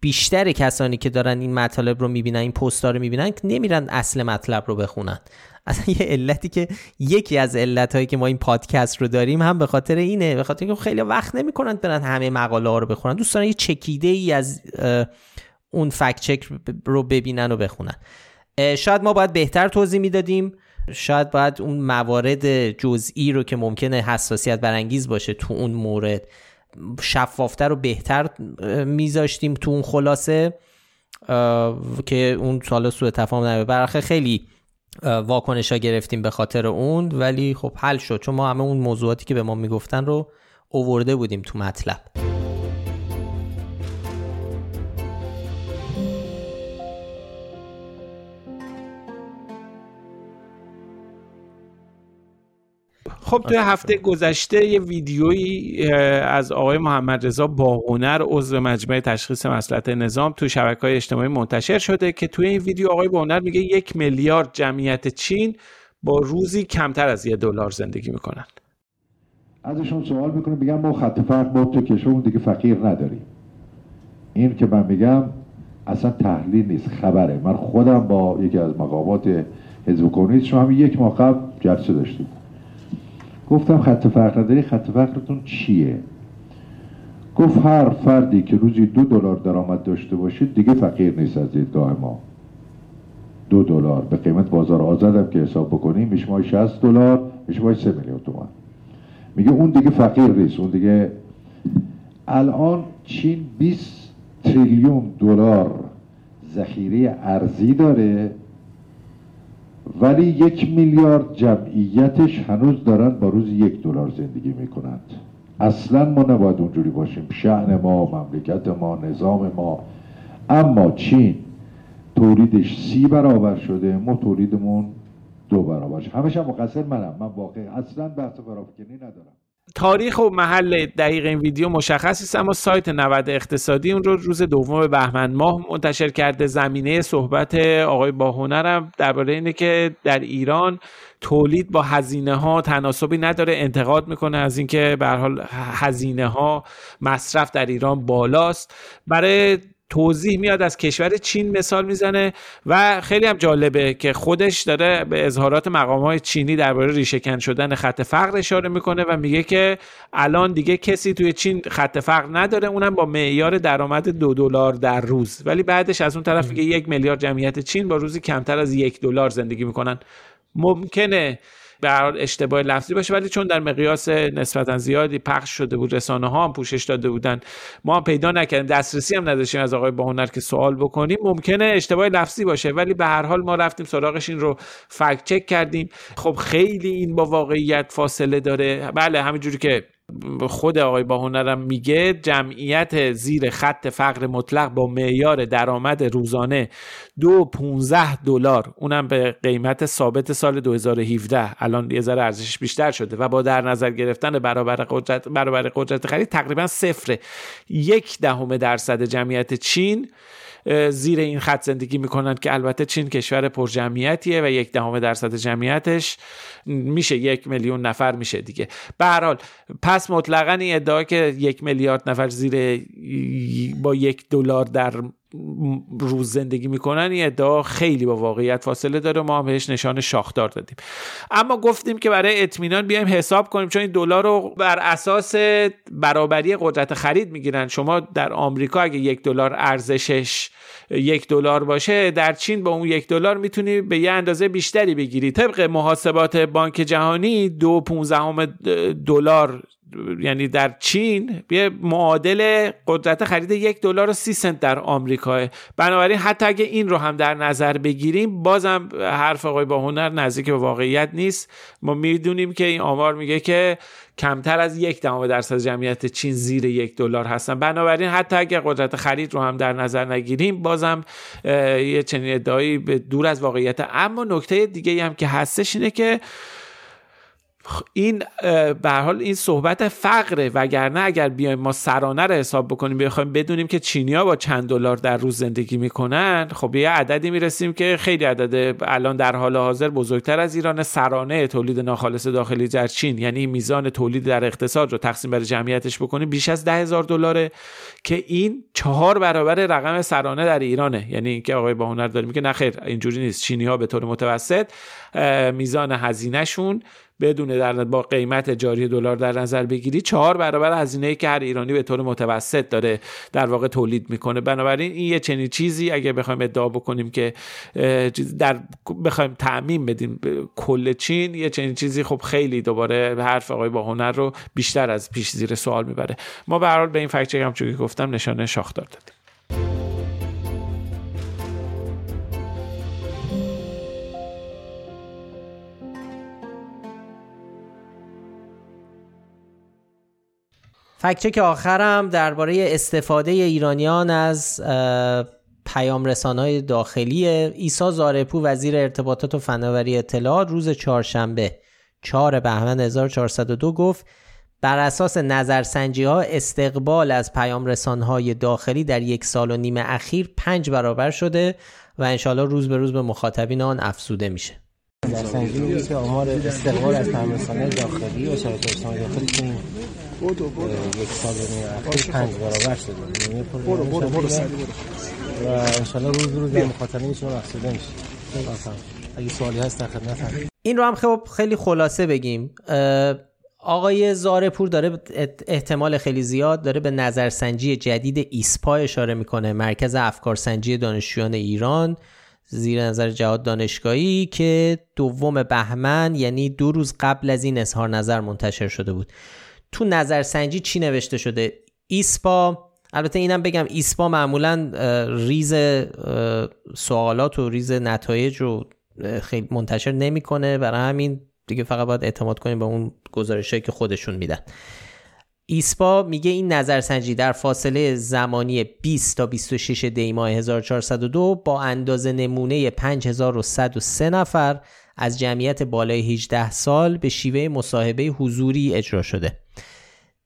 بیشتر کسانی که دارن این مطالب رو می‌بینن این پست رو می‌بینن نمیرن اصل مطلب رو بخونن. اصلا یه علتی که یکی از علت هایی که ما این پادکست رو داریم هم به خاطر اینه به خاطر اینکه خیلی وقت نمی‌کنن برن همه مقاله ها رو بخونن. دوست دارن یه چکیده ای از اون فکت چک رو ببینن و بخونن. شاید ما باید بهتر توضیح می‌دادیم. شاید باید اون موارد جزئی رو که ممکنه حساسیت برانگیز باشه تو اون مورد. شفافتر و بهتر میذاشتیم تو اون خلاصه که اون سال سوء تفاهم نبه برخه خیلی واکنش ها گرفتیم به خاطر اون ولی خب حل شد. چون ما همه اون موضوعاتی که به ما می‌گفتن رو اوورده بودیم تو مطلب. خب توی هفته گذشته یه ویدیویی از آقای محمد رضا باهنر عضو مجمع تشخیص مسئلت نظام تو شبکه های اجتماعی منتشر شده که توی این ویدیو آقای باهنر میگه یک میلیارد جمعیت چین با روزی کمتر از یه دلار زندگی می‌کنن. ازشون سوال می‌کنه میگم ما خط فرق با تو کشور دیگه فقیر نداریم. این که من میگم اصلا تحلیل نیست خبره. من خودم با یکی از مقامات حزب کمونیست شما هم یک ماه قبل جلسه داشتیم. گفتم خط فقر نداری؟ خط فقرتون چیه؟ گفت هر فردی که روزی دو دلار درآمد داشته باشید دیگه فقیر نیست از دیدگاه ما دو دلار. به قیمت بازار آزادم که حساب بکنیم. میشه ماه 60 دلار میشه ماه 3 میلیون تومان. میگه اون دیگه فقیر نیست. اون دیگه الان چین 20 تریلیون دلار ذخیره ارزی داره. ولی یک میلیارد جمعیتش هنوز دارن با روز یک دلار زندگی می‌کنند. اصلا ما نباید اونجوری باشیم. شعن ما مملکت ما نظام ما. اما چین تولیدش سی برابر شده ما تولیدمون دو برابر شده. همش مقصر منم. من واقعا اصلا بحث فرافکنی ندارم. تاریخ و محل دقیق این ویدیو مشخص است اما سایت 90 اقتصادی اون رو روز دوم بهمن ماه منتشر کرده. زمینه صحبت آقای باهنرم درباره اینه که در ایران تولید با هزینه ها تناسبی نداره انتقاد می‌کنه از اینکه به حال هزینه ها مصرف در ایران بالاست. برای توضیح میاد از کشور چین مثال می‌زنه و خیلی هم جالبه که خودش داره به اظهارات مقام های چینی درباره ریشهکن شدن خط فقر اشاره می‌کنه و میگه که الان دیگه کسی توی چین خط فقر نداره اونم با معیار درآمد دو دلار در روز. ولی بعدش از اون طرف میگه یک میلیارد جمعیت چین با روزی کمتر از یک دلار زندگی می‌کنن. ممکنه به اشتباه لفظی باشه. ولی چون در مقیاس نسبتا زیادی پخش شده بود رسانه ها هم پوشش داده بودن ما هم پیدا نکردیم. دسترسی هم نداشتیم از آقای باهنر که سوال بکنیم. ممکنه اشتباه لفظی باشه ولی به هر حال ما رفتیم سراغش. این رو فکت چک کردیم. خب خیلی این با واقعیت فاصله داره. بله همینجوری که خود آقای باهنرم میگه جمعیت زیر خط فقر مطلق با معیار درآمد روزانه دو 15 دلار. اونم به قیمت ثابت سال 2017 الان یه ذره ارزشش بیشتر شده و با در نظر گرفتن برابر قدرت برابر قدرت خرید تقریبا صفره. یک دهم درصد جمعیت چین زیر این خط زندگی می‌کنند که البته چین کشور پرجمعیتیه و یک دهم درصد جمعیتش میشه یک میلیون نفر میشه دیگه. به هر پس مطلقا این ادعا که یک میلیارد نفر زیر با یک دلار در روز زندگی می‌کنن این ادعا خیلی با واقعیت فاصله داره ما هم بهش نشان شاخدار دادیم. اما گفتیم که برای اطمینان بیایم حساب کنیم چون این دلار رو بر اساس برابری قدرت خرید می‌گیرن. شما در آمریکا اگه یک دلار ارزشش یک دلار باشه در چین با اون یک دلار می‌تونی به یه اندازه بیشتری بگیری. طبق محاسبات بانک جهانی دو پونزدهم دلار یعنی در چین یه معادل قدرت خرید یک دلار و سی سنت در آمریکا. بنابراین حتی اگه این رو هم در نظر بگیریم بازم حرف آقای با هنر نزدیک به واقعیت نیست. ما می‌دونیم که این آمار میگه که کمتر از یک دهم درصد جمعیت چین زیر یک دلار هستن. بنابراین حتی اگه قدرت خرید رو هم در نظر نگیریم بازم یه چنین ادعایی به دور از واقعیت. اما نکته دیگه هم که هستش اینه که این به حال این صحبت فقره وگرنه اگر بیایم ما سرانه رو حساب بکنیم بخوایم بدونیم که چینیا با چند دلار در روز زندگی می‌کنن خب یه عددی می‌رسیم که خیلی عدد الان در حال حاضر بزرگتر از ایران سرانه تولید ناخالص داخلی در چین. یعنی میزان تولید در اقتصاد رو تقسیم بر جمعیتش بکنیم بیش از ده هزار دلاره که این چهار برابر رقم سرانه در ایرانه. یعنی اینکه آقای با هنر داره میگه نه خیر اینجوری نیست. چینی ها به طور متوسط میزان هزینهشون بدون در با قیمت جاری دلار در نظر بگیری چهار برابر هزینه‌ای که هر ایرانی به طور متوسط داره در واقع تولید می‌کنه. بنابراین این یه چنین چیزی اگه بخوایم ادعا بکنیم که در بخوایم تعمین بدیم کل چین یه چنین چیزی خب خیلی دوباره حرف آقای با هنر رو بیشتر از پیش زیر سوال می‌بره. ما به به این فکت هم چون گفتم نشانه شاخدار دادیم. فکچک آخرم درباره استفاده ایرانیان از پیام های داخلی ایسا زارپو وزیر ارتباطات و فناوری اطلاعات روز چهارشنبه 4 بهمن 1402 گفت بر اساس نظرسنجی ها استقبال از پیام های داخلی در یک سال و نیم اخیر پنج برابر شده و انشالله روز به روز به مخاطبین آن افزوده میشه. در سنجی میگه که آمار استقبال از تمرسانه داخلی و شبکه داخلی که این یک سال اخیر پنج برابر شده برو برو برو و انشالله روز روز در مخاطره میشه افسوده میشه اگه سوالی هست در خدمت این رو هم خب خیلی خلاصه بگیم. آقای زارپور داره احتمال خیلی زیاد داره به نظرسنجی جدید ایسپا اشاره می‌کنه. مرکز افکارسنجی دانشجویان ایران زیر نظر جهاد دانشگاهی که دوم بهمن یعنی دو روز قبل از این اظهار نظر منتشر شده بود. تو نظرسنجی چی نوشته شده؟ ایسپا؟ البته اینم بگم ایسپا معمولا ریز سوالات و ریز نتایج رو خیلی منتشر نمی‌کنه. برای همین دیگه فقط باید اعتماد کنیم به اون گزارشهایی که خودشون میدن. ایسپا میگه این نظرسنجی در فاصله زمانی 20 تا 26 دی ماه 1402 با اندازه نمونه 5103 نفر از جمعیت بالای 18 سال به شیوه مصاحبه حضوری اجرا شده.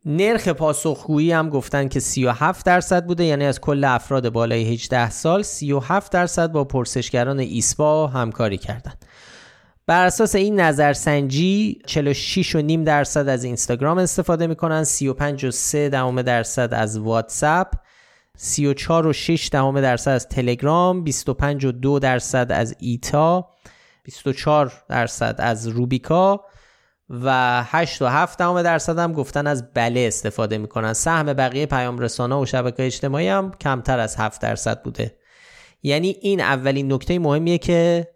نرخ پاسخگویی هم گفتن که 37 درصد بوده یعنی از کل افراد بالای 18 سال 37 درصد با پرسشگران ایسپا همکاری کردند. بر اساس این نظرسنجی 46 و نیم درصد از اینستاگرام استفاده می‌کنن 35 و 3 دهم درصد از واتساپ 34 و 6 دهم درصد از تلگرام 25 و 2 درصد از ایتا 24 درصد از روبیکا و 8 و 7 دهم درصد هم گفتن از بله استفاده می‌کنن. سهم بقیه پیام رسانه و شبکه اجتماعی هم کمتر از 7 درصد بوده. یعنی این اولین نکته مهمیه که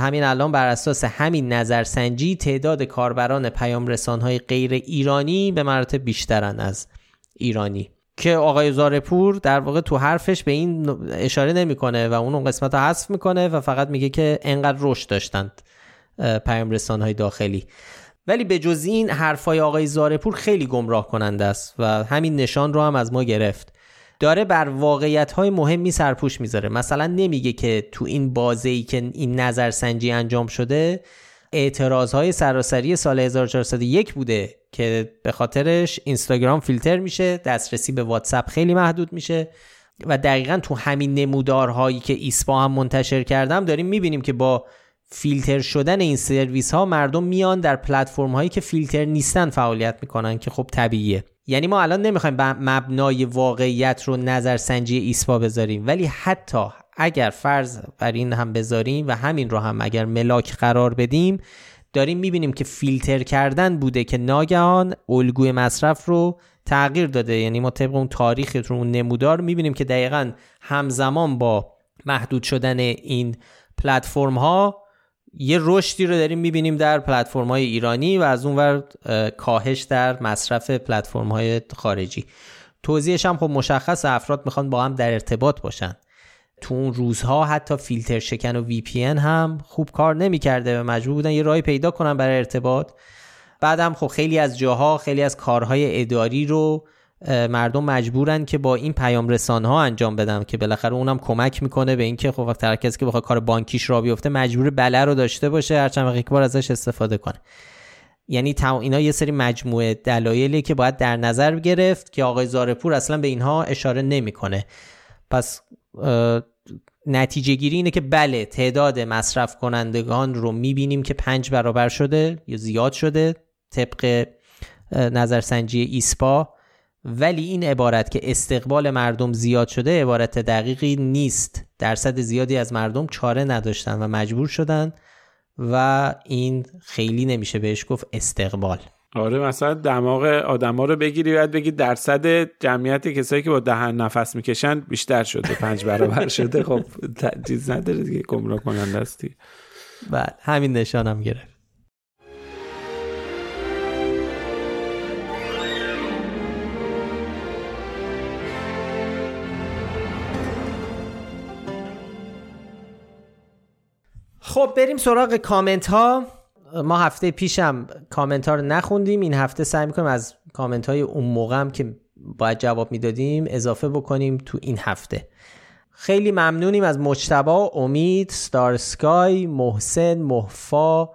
همین الان بر اساس همین نظرسنجی تعداد کاربران پیام رسانهای غیر ایرانی به مراتب بیشترن از ایرانی. که آقای زارپور در واقع تو حرفش به این اشاره نمی‌کنه و اون قسمت رو حذف می‌کنه و فقط میگه که انقدر رشد داشتند پیام رسانهای داخلی. ولی به جز این حرفای آقای زارپور خیلی گمراه کننده است و همین نشان رو هم از ما گرفت. داره بر واقعیت های مهمی سرپوش می‌ذاره. مثلا نمیگه که تو این بازه ای که این نظرسنجی انجام شده اعتراض های سراسری سال 1401 بوده که به خاطرش اینستاگرام فیلتر میشه دسترسی به واتساپ خیلی محدود میشه و دقیقا تو همین نمودارهایی که ایسپا هم منتشر کردم داریم می‌بینیم که با فیلتر شدن این سرویس ها مردم میان در پلتفرم هایی که فیلتر نیستن فعالیت می‌کنن که خب طبیعیه. یعنی ما الان نمی‌خوایم به مبنای واقعیت رو نظرسنجی ایسپا بذاریم ولی حتی اگر فرض بر این هم بذاریم و همین رو هم اگر ملاک قرار بدیم داریم می‌بینیم که فیلتر کردن بوده که ناگهان الگوی مصرف رو تغییر داده. یعنی ما طبق اون تاریخ رو اون نمودار می‌بینیم که دقیقا همزمان با محدود شدن این پلتفرم ها یه رشدی رو داریم می‌بینیم در پلتفرم های ایرانی و از اونور کاهش در مصرف پلتفرم های خارجی. توضیحش هم خب مشخص افراد می‌خوان با هم در ارتباط باشن. تو اون روزها حتی فیلتر شکن و وی پی هم خوب کار نمی‌کرده و مجبور بودن یه راهی پیدا کنن برای ارتباط. بعدم خب خیلی از جاها خیلی از کارهای اداری رو مردم مجبورن که با این پیام رسان ها انجام بدن که بالاخره اونم کمک می‌کنه به اینکه خب وقت کسی که بخواد کار بانکیش را بیفته مجبور بله رو داشته باشه هر چند یک بار ازش استفاده کنه. یعنی اینا یه سری مجموعه دلایلی که باید در نظر گرفت که آقای زارپور اصلا به اینها اشاره نمی‌کنه. پس نتیجه گیری اینه که بله تعداد مصرف کنندگان رو می‌بینیم که پنج برابر شده یا زیاد شده طبق نظرسنجی ایسپا. ولی این عبارت که استقبال مردم زیاد شده عبارت دقیقی نیست. درصد زیادی از مردم چاره نداشتن و مجبور شدن و این خیلی نمیشه بهش گفت استقبال. آره مثلا دماغ آدما رو بگیری باید بگی درصد جمعیت کسایی که با دهن نفس می‌کشن بیشتر شده پنج برابر شده. خب چیز نداره دیگه گمراه کننده هستی بله همین نشانم گرفت. خب بریم سراغ کامنت ها ما هفته پیشم کامنت ها رو نخوندیم. این هفته سعی می‌کنیم از کامنت های اون موقع هم که باید جواب می‌دادیم اضافه بکنیم تو این هفته. خیلی ممنونیم از مجتبا امید ستارسکای محسن محفا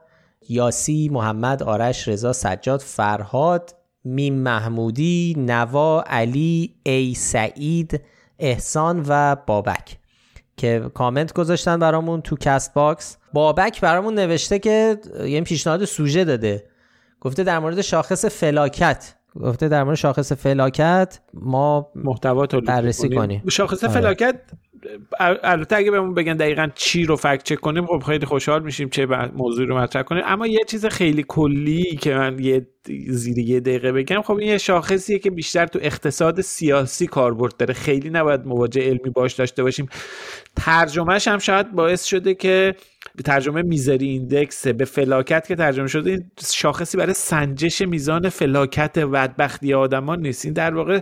یاسی محمد آرش رضا سجاد فرهاد میم محمودی نوا علی ای سعید احسان و بابک. که کامنت گذاشتن برامون تو Castbox بابک برامون نوشته که یه پیشنهاد سوژه داده. گفته در مورد شاخص فلاکت. گفته در مورد شاخص فلاکت ما محتوا بررسی کنیم. شاخص آره. فلاکت البته اگه بهمون بگن دقیقا چی رو fact-check کنیم خب خیلی خوشحال میشیم چه موضوعی رو مطرح کنیم. اما یه چیز خیلی کلی که من یه زیر یه دقیقه بگم خب این یه شاخصیه که بیشتر تو اقتصاد سیاسی کاربرد داره. خیلی نباید مواجه علمی باش داشته باشیم. ترجمهش هم شاید باعث شده که ترجمه misery index به فلاکت که ترجمه شده این شاخصی برای سنجش میزان فلاکت بدبختی آدمان نیست. این در واقع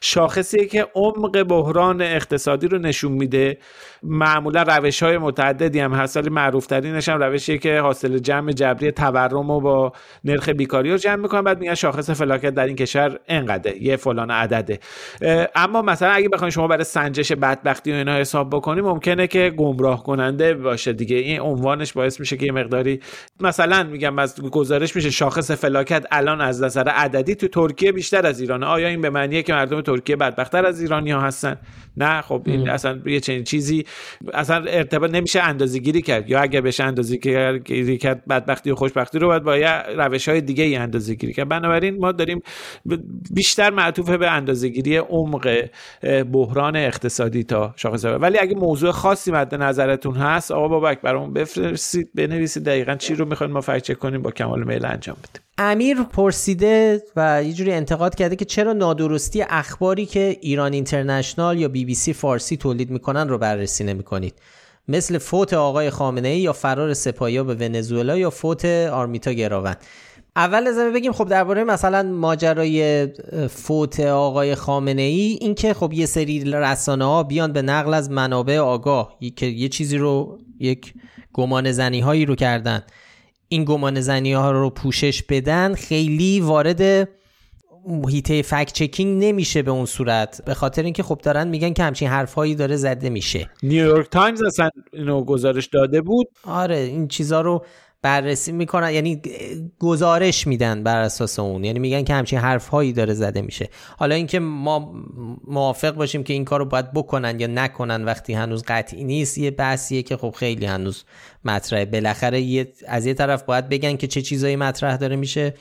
شاخصیه که عمق بحران اقتصادی رو نشون میده. معمولا روش های متعددی هم هست ولی معروف ترینش هم روشیه که حاصل جمع جبری تورم و با نرخ بیکاری رو جمع می‌کنن بعد میگن شاخص فلاکت در این کشور انقدره یه فلان عدده. اما مثلا اگه بخواید شما برای سنجش بدبختی و اینا حساب بکنیم ممکنه که گمراه کننده باشه دیگه. این عنوانش باعث میشه که یه مقداری مثلا میگم از گزارش میشه شاخص فلاکت الان از نظر عددی تو ترکیه بیشتر از ایرانه. آیا این به معنیه که مردم ترکیه بدبختتر از ایرانی ها هستن؟ نه خب این اصلا یه چنین چیزی اصلا ارتباط نمیشه اندازه گیری کرد. یا اگر بشه اندازه گیری کرد بدبختی و خوشبختی رو باید با یه روش های دیگه ای اندازه گیری کرد. بنابراین ما داریم بیشتر معطوف به اندازه گیری عمق بحران اقتصادی تا شاخص ولی اگه موضوع خاصی مد نظرتون هست آقا بابک برامون بفرستید بنویسید. دقیقا چی رو می‌خواین ما فکر کنیم با کمال میل انجام بدیم. امیر پرسیده و یه جوری انتقاد کرده که چرا نادرستی اخباری که ایران اینترنشنال یا بی بی سی فارسی تولید می‌کنن رو بررسی نمی‌کنید؟ مثل فوت آقای خامنه ای یا فرار سپاهیا به ونزوئلا یا فوت آرمیتا گراون. اول از بگیم خب درباره مثلا ماجرای فوت آقای خامنه ای این که خب یه سری رسانه ها بیان به نقل از منابع آگاه که یه چیزی رو یک گمان زنی هایی رو کردن. این گمان زنی ها رو پوشش بدن خیلی وارد هیته فکت چکینگ نمیشه به اون صورت. به خاطر اینکه خب دارن میگن که همچین حرفهایی داره زده میشه. نیویورک تایمز اصلا اینو گزارش داده بود. آره این چیزا رو بررسی می‌کنن یعنی گزارش میدن بر اساس اون. یعنی میگن که همچین حرف هایی داره زده میشه. حالا اینکه ما موافق باشیم که این کار رو باید بکنن یا نکنن وقتی هنوز قطعی نیست یه بحثیه که خب خیلی هنوز مطرحه. بالاخره یه از یه طرف باید بگن که چه چیزایی مطرح داره میشه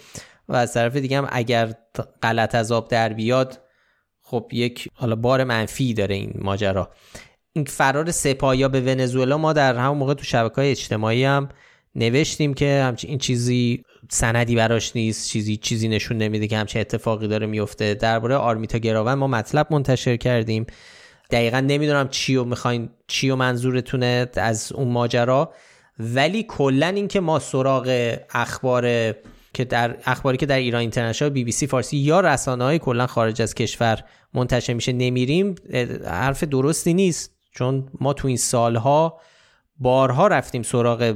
و از طرف دیگه هم اگر غلط از آب در بیاد خب یک حالا بار منفی داره این ماجرا. این فرار سپاهیا به ونزوئلا ما در همون موقع تو شبکه های اجتماعی هم نوشتیم که همچین این چیزی سندی براش نیست چیزی چیزی نشون نمیده که همچین اتفاقی داره میفته. درباره آرمیتا گراون ما مطلب منتشر کردیم. دقیقا نمی‌دونم چی و می‌خواین چی و منظورتونه از اون ماجرا. ولی کلا اینکه ما سراغ اخبار که در اخباری که در ایران اینترنشنال بی بی سی فارسی یا رسانه های کلا خارج از کشور منتشر میشه نمیریم. حرف درستی نیست. چون ما تو این سالها بارها رفتیم سراغ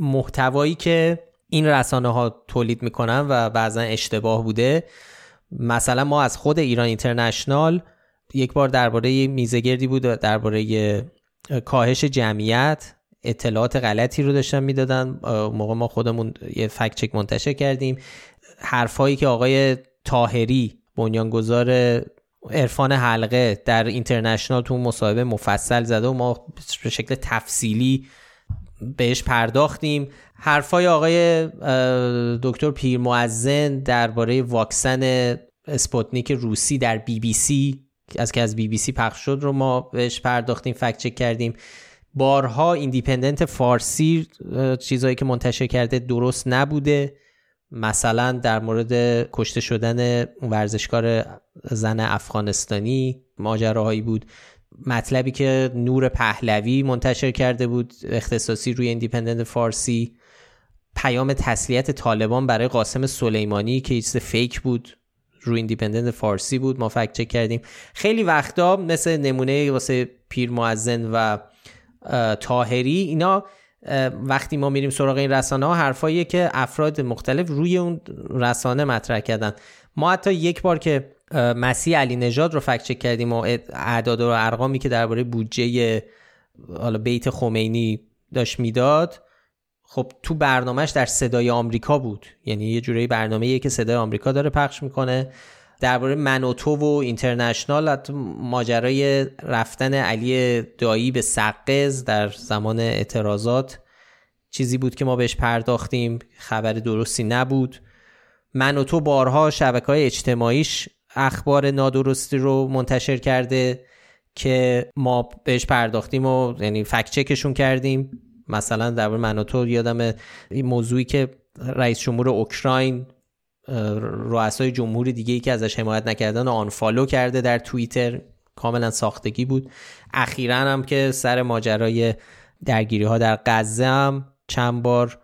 محتوایی که این رسانه ها تولید می‌کنن و بعضا اشتباه بوده. مثلا ما از خود ایران اینترنشنال یک بار درباره میزگردی بود درباره کاهش جمعیت اطلاعات غلطی رو داشتن می‌دادن. موقع ما خودمون یه fact-check منتشر کردیم. حرفایی که آقای طاهری بنیانگذار عرفان حلقه در International تو مصاحبه مفصل زده و ما به شکل تفصیلی بهش پرداختیم. حرفای آقای دکتر پیرموذن درباره واکسن اسپوتنیک روسی در بی بی سی از که از بی بی سی پخش شد رو ما بهش پرداختیم fact-check کردیم. بارها ایندیپندنت فارسی چیزهایی که منتشر کرده درست نبوده. مثلا در مورد کشته شدن ورزشکار زن افغانستانی ماجراهایی بود. مطلبی که نور پهلوی منتشر کرده بود اختصاصی روی ایندیپندنت فارسی. پیام تسلیت طالبان برای قاسم سلیمانی که چیز fake بود روی ایندیپندنت فارسی بود. ما fact-check کردیم. خیلی وقتا مثل نمونه واسه پیر معزن و تاهری اینا وقتی ما میریم سراغ این رسانه ها حرفاییه که افراد مختلف روی اون رسانه مطرح کردن. ما حتی یک بار که مسیح علی نژاد رو فکت چک کردیم و اعداد و ارقامی که درباره بودجه حالا بیت خمینی داشت می‌داد خب تو برنامهش در صدای آمریکا بود. یعنی یه جوری برنامه‌ایه که صدای آمریکا داره پخش می‌کنه. درباره منوتو و اینترنشنال ماجرای رفتن علی دایی به سقز در زمان اعتراضات چیزی بود که ما بهش پرداختیم. خبر درستی نبود. من و تو بارها شبکه های اجتماعیش اخبار نادرستی رو منتشر کرده که ما بهش پرداختیم و یعنی فکت چکشون کردیم. مثلا در من و تو یادم این موضوعی که رئیس جمهور اوکراین رؤسای جمهور دیگه ای که ازش حمایت نکردن آنفالو کرده در توییتر کاملا ساختگی بود. اخیرا هم که سر ماجرای درگیری ها در غزه هم چند بار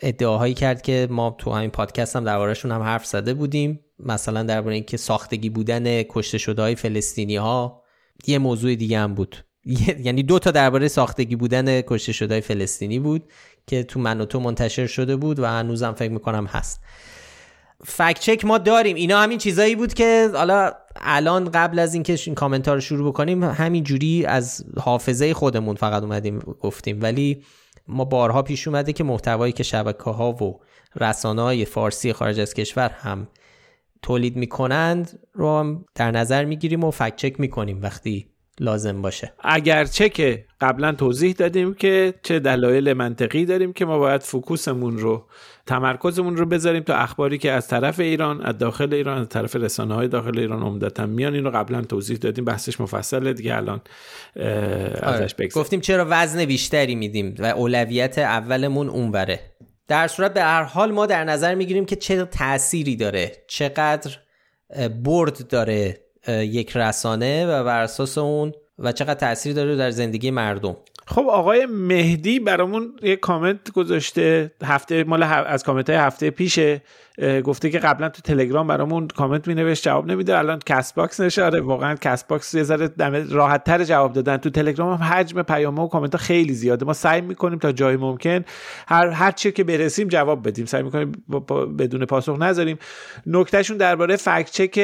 ادعاهایی کرد که ما تو همین پادکست هم دربارهشون هم حرف زده بودیم. مثلا درباره اینکه ساختگی بودن کشته شده های فلسطینی ها یه موضوع دیگه هم بود. یعنی دو تا درباره ساختگی بودن کشته شده های فلسطینی بود که تو من و تو منتشر شده بود و هنوزم فکر می‌کنم هست. فکت چک ما داریم. اینا همین چیزایی بود که حالا الان قبل از اینکه این کامنت رو شروع بکنیم همین جوری از حافظه خودمون فقط اومدیم گفتیم. ولی ما بارها پیش اومده که محتوایی که شبکه ها و رسانه های فارسی خارج از کشور هم تولید می‌کنند رو هم در نظر می‌گیریم و فکت چک می‌کنیم وقتی لازم باشه. اگرچه که قبلا توضیح دادیم که چه دلایل منطقی داریم که ما باید فوکوسمون رو تمرکزمون رو بذاریم تو اخباری که از طرف ایران از داخل ایران از طرف رسانه های داخل ایران عمدتا میان. این رو قبلا توضیح دادیم بحثش مفصله دیگه الان ازش آره. گفتیم چرا وزن بیشتری میدیم و اولویت اولمون اونوره. در صورت به هر حال ما در نظر می‌گیریم که چه تأثیری داره چقدر برد داره یک رسانه و بر اساس اون و چقدر تاثیر داره در زندگی مردم. خب آقای مهدی برامون یه کامنت گذاشته هفته مال از کامنت های هفته پیشه. گفته که قبلا تو تلگرام برامون کامنت می نوشت جواب نمیده. الان Castbox نشاره واقعا Castbox یه ذره راحت تر جواب دادن. تو تلگرام هم حجم پیام و کامنت ها خیلی زیاده. ما سعی می‌کنیم تا جای ممکن هر هر چی که برسیم جواب بدیم. سعی می‌کنیم بدون پاسخ نذاریم. نکتهشون درباره fact-check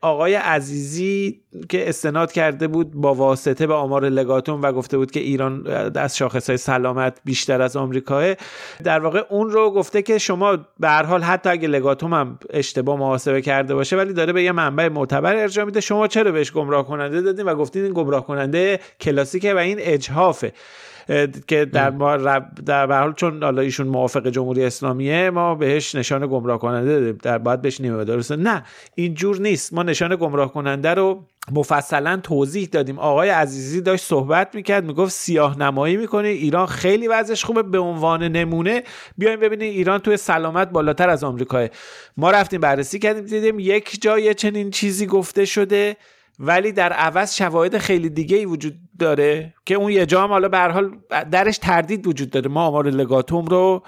آقای عزیزی که استناد کرده بود با واسطه به آمار لگاتوم و گفته بود که ایران از شاخص های سلامت بیشتر از آمریکاه. در واقع اون رو گفته که شما به هر حال حتی اگه لگاتوم هم اشتباه محاسبه کرده باشه ولی داره به یه منبع معتبر ارجاع میده. شما چرا بهش گمراه کننده دادین؟ و گفتین این گمراه کننده کلاسیکه و این اجهافه. که در ما در حال چون حالا ایشون موافق جمهوری اسلامیه ما بهش نشان گمراه کننده در باید بهش نیمه درسته نه اینجور نیست. ما نشان گمراه کننده رو مفصلا توضیح دادیم. آقای عزیزی داشت صحبت می‌کرد می‌گفت سیاه نمایی می‌کنه. ایران خیلی وضعش خوبه به عنوان نمونه. بیایم ببینیم ایران توی سلامت بالاتر از آمریکا ما رفتیم بررسی کردیم دیدیم یک جای چنین چیزی گفته شده. ولی در عوض شواهد خیلی دیگه ای وجود داره که اون یه جا هم حالا به حال درش تردید وجود داره. ما آمار لگاتوم رو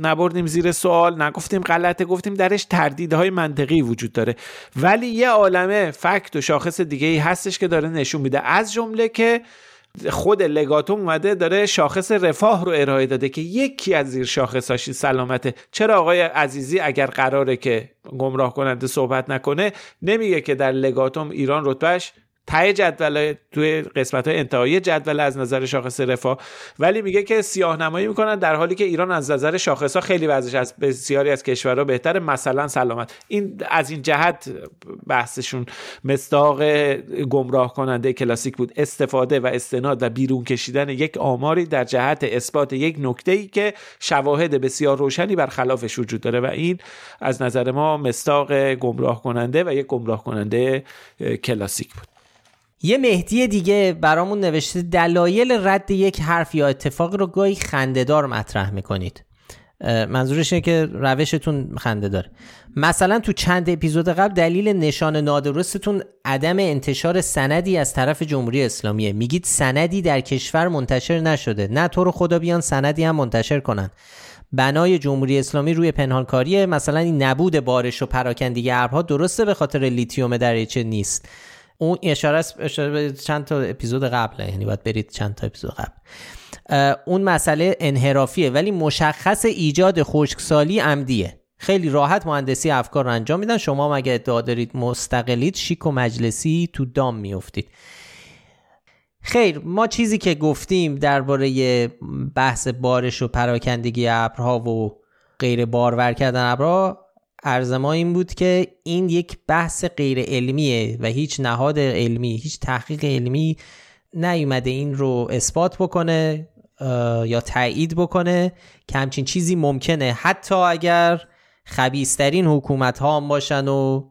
نبردیم زیر سوال نگفتیم غلطه گفتیم درش تردیدهای منطقی وجود داره. ولی یه عالمه فکت و شاخص دیگه ای هستش که داره نشون میده. از جمله که خود لگاتوم اومده داره شاخص رفاه رو ارائه داده که یکی از زیر شاخصاشی سلامته. چرا آقای عزیزی اگر قراره که گمراه کننده صحبت نکنه نمیگه که در لگاتوم ایران رتبهش تای جدول توی قسمت های انتهایی جدول از نظر شاخص رفاه. ولی میگه که سیاه نمایی می‌کنن در حالی که ایران از نظر شاخص ها خیلی وضعش از بسیاری از کشورها بهتره مثلا سلامت. این از این جهت بحثشون مستاق گمراه کننده کلاسیک بود. استفاده و استناد و بیرون کشیدن یک آماری در جهت اثبات یک نکته ای که شواهد بسیار روشنی بر خلافش وجود داره و این از نظر ما مستاق گمراه کننده و یک گمراه کننده کلاسیک بود. یه مهدی دیگه برامون نوشته دلایل رد یک حرف یا اتفاق رو گاهی خندهدار مطرح می‌کنید. منظورش اینه که روشتون خنده داره مثلا تو چند اپیزود قبل دلیل نشان نادرستتون عدم انتشار سندی از طرف جمهوری اسلامیه. میگید سندی در کشور منتشر نشده. نه تو رو خدا بیان سندی هم منتشر کنن. بنای جمهوری اسلامی روی پنهانکاریه. مثلا این نبود بارش و پراکندگی ابرها درسته به خاطر لیتیوم دریچه نیست. اون اشاره است اشاره به چند تا اپیزود قبله یعنی باید برید چند تا اپیزود قبل. اون مسئله انحرافیه ولی مشخص ایجاد خشکسالی عمدیه. خیلی راحت مهندسی افکار رو انجام میدن. شما مگه ادعا دارید مستقلید شیک و مجلسی تو دام میافتید. خیر ما چیزی که گفتیم درباره بحث بارش و پراکندگی ابرها و غیر بارور کردن ابرها عرض ما این بود که این یک بحث غیر علمیه و هیچ نهاد علمی هیچ تحقیق علمی نیومده این رو اثبات بکنه یا تایید بکنه که همچین چیزی ممکنه. حتی اگر خبیسترین حکومت ها هم باشن و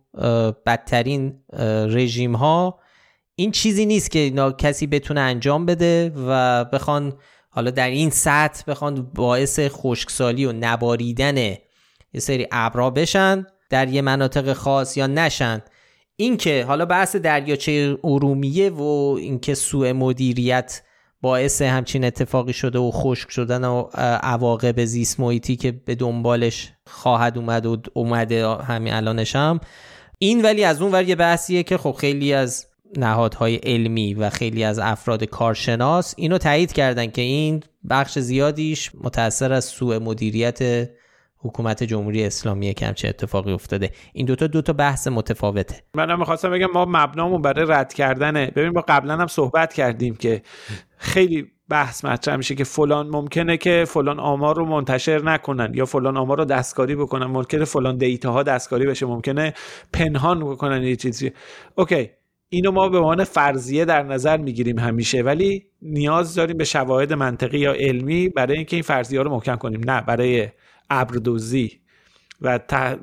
بدترین رژیم ها این چیزی نیست که کسی بتونه انجام بده و بخوان حالا در این سطح بخوان باعث خشکسالی و نباریدن یه سری ابرا بشن در یه مناطق خاص یا نشن. اینکه حالا بحث دریاچه ارومیه و اینکه سوء مدیریت باعث همچین اتفاقی شده و خشک شدن و عواقب زیست محیطی که به دنبالش خواهد اومد و اومده همین الانش هم. این ولی از اون ور یه بحثیه که خب خیلی از نهادهای علمی و خیلی از افراد کارشناس اینو تایید کردن که این بخش زیادیش متأثر از سوء مدیریت حکومت جمهوری اسلامی که همچه اتفاقی افتاده. این دوتا دوتا بحث متفاوته. منم می‌خواستم بگم ما مبنامون برای رد کردنه. ببین ما قبلا هم صحبت کردیم که خیلی بحث مطرح میشه که فلان ممکنه که فلان آمار رو منتشر نکنن یا فلان آمار رو دستکاری بکنن. ممکنه فلان دیتا ها دستکاری بشه. ممکنه پنهان بکنن یه چیزی. اوکی اینو ما به عنوان فرضیه در نظر می‌گیریم همیشه. ولی نیاز داریم به شواهد منطقی یا علمی برای اینکه این فرضیه ها رو محکم کنیم. نه برای ابردوزی و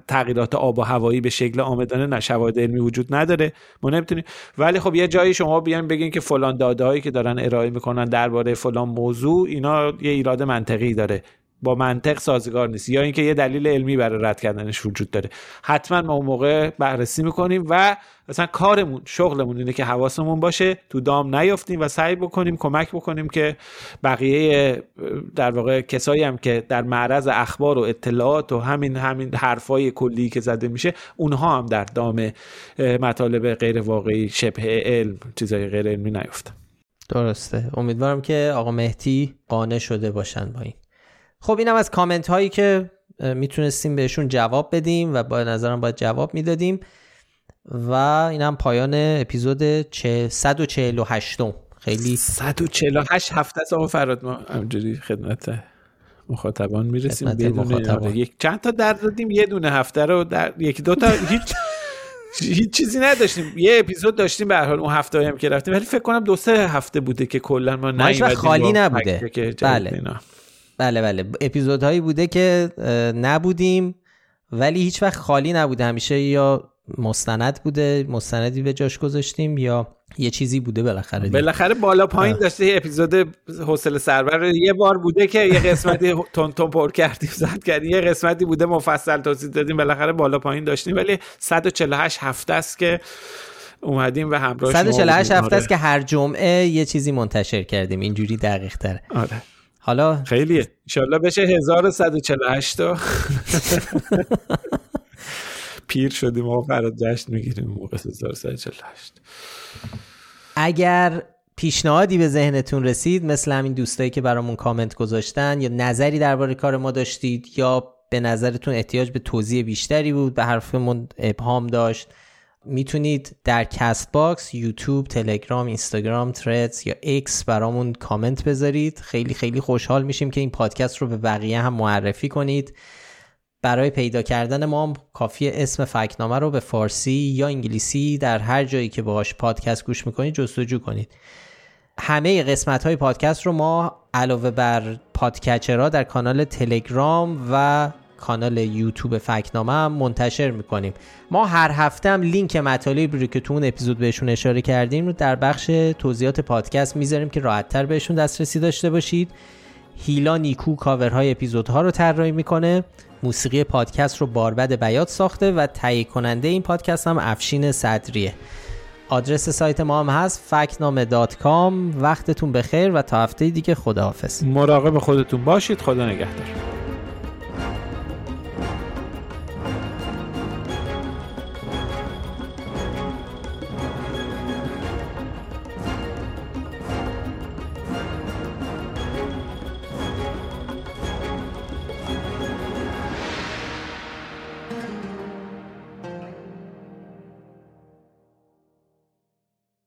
تغییرات آب و هوایی به شکل آمدانه نه شواهد علمی وجود نداره. ما نمی‌تونیم ولی خب یه جایی شما بیان بگین که فلان داده هایی که دارن ارائه می‌کنن درباره فلان موضوع اینا یه ایراد منطقی داره. با منطق سازگار نیست. یا اینکه یه دلیل علمی برای رد کردنش وجود داره. حتما ما اون موقع بررسی می‌کنیم و مثلا کارمون شغلمون اینه که حواسمون باشه تو دام نیافتیم و سعی بکنیم کمک بکنیم که بقیه در واقع کسایی هم که در معرض اخبار و اطلاعات و همین همین حرفای کلی که زده میشه اونها هم در دام مطالب غیر واقعی شبه علم چیزای غیر علمی نیفتن. درسته. امیدوارم که آقا مهدی قانع شده باشن با این. خب اینم از کامنت هایی که می‌تونستیم بهشون جواب بدیم و با نظرم باید جواب می‌دادیم. و اینم پایان اپیزود 148 خیلی 148 هفته آقا فراد ما همجوری خدمت مخاطبان می‌رسیم. بدون یک چند تا در دادیم یه دونه هفته رو در یکی دو تا هیچ هیچ چیزی نداشتیم. یه اپیزود داشتیم به هر حال اون هفته هم که رفتیم. ولی فکر کنم دو سه هفته بوده که کلا ما نیومدیم خالی نبوده. بله. بله بله. اپیزودهایی بوده که نبودیم ولی هیچ وقت خالی نبوده. همیشه یا مستند بوده مستندی به جاش گذاشتیم یا یه چیزی بوده بالاخره بالاخره بالا پایین داشته اپیزود حوصله سربر یه بار بوده که یه قسمتی تون تون پر کردیم زد کردیم. یه قسمتی بوده مفصل توضیح دادیم. بالاخره بالا پایین داشتیم. ولی 148 هفته است که اومدیم و همراه 148 هفته است که هر جمعه یه چیزی منتشر کردیم. اینجوری دقیق تره. آره. حالا خیلیه انشالله بشه 1148 تا پیر شدیم و فراد جشن می‌گیریم موقع 1148 اگر پیشنهادی به ذهنتون رسید مثل همین دوستایی که برامون کامنت گذاشتن یا نظری درباره کار ما داشتید یا به نظرتون احتیاج به توضیح بیشتری بود به حرفمون ابهام داشت می‌تونید در Castbox یوتیوب تلگرام اینستاگرام Threads یا X برامون کامنت بذارید. خیلی خیلی خوشحال میشیم که این پادکست رو به بقیه هم معرفی کنید. برای پیدا کردن ما هم کافیه اسم فکنامه رو به فارسی یا انگلیسی در هر جایی که باهاش پادکست گوش می‌کنید جستجو کنید. همه قسمت های پادکست رو ما علاوه بر podcatcher ها در کانال تلگرام و کانال یوتیوب فکنامه هم منتشر می‌کنیم. ما هر هفته هم لینک مطالبی رو که تو اون اپیزود بهشون اشاره کردیم رو در بخش توضیحات پادکست می‌ذاریم که راحتتر بهشون دسترسی داشته باشید. هیلا نیکو کاورهای اپیزودها رو طراحی می‌کنه موسیقی پادکست رو باربد بیات ساخته و تهیه کننده این پادکست هم افشین صدریه. آدرس سایت ما هم هست فکنامه وقتتون بخیر و تا هفته دیگه خداحافظ. مراقب خودتون باشید. خدا نگهدار.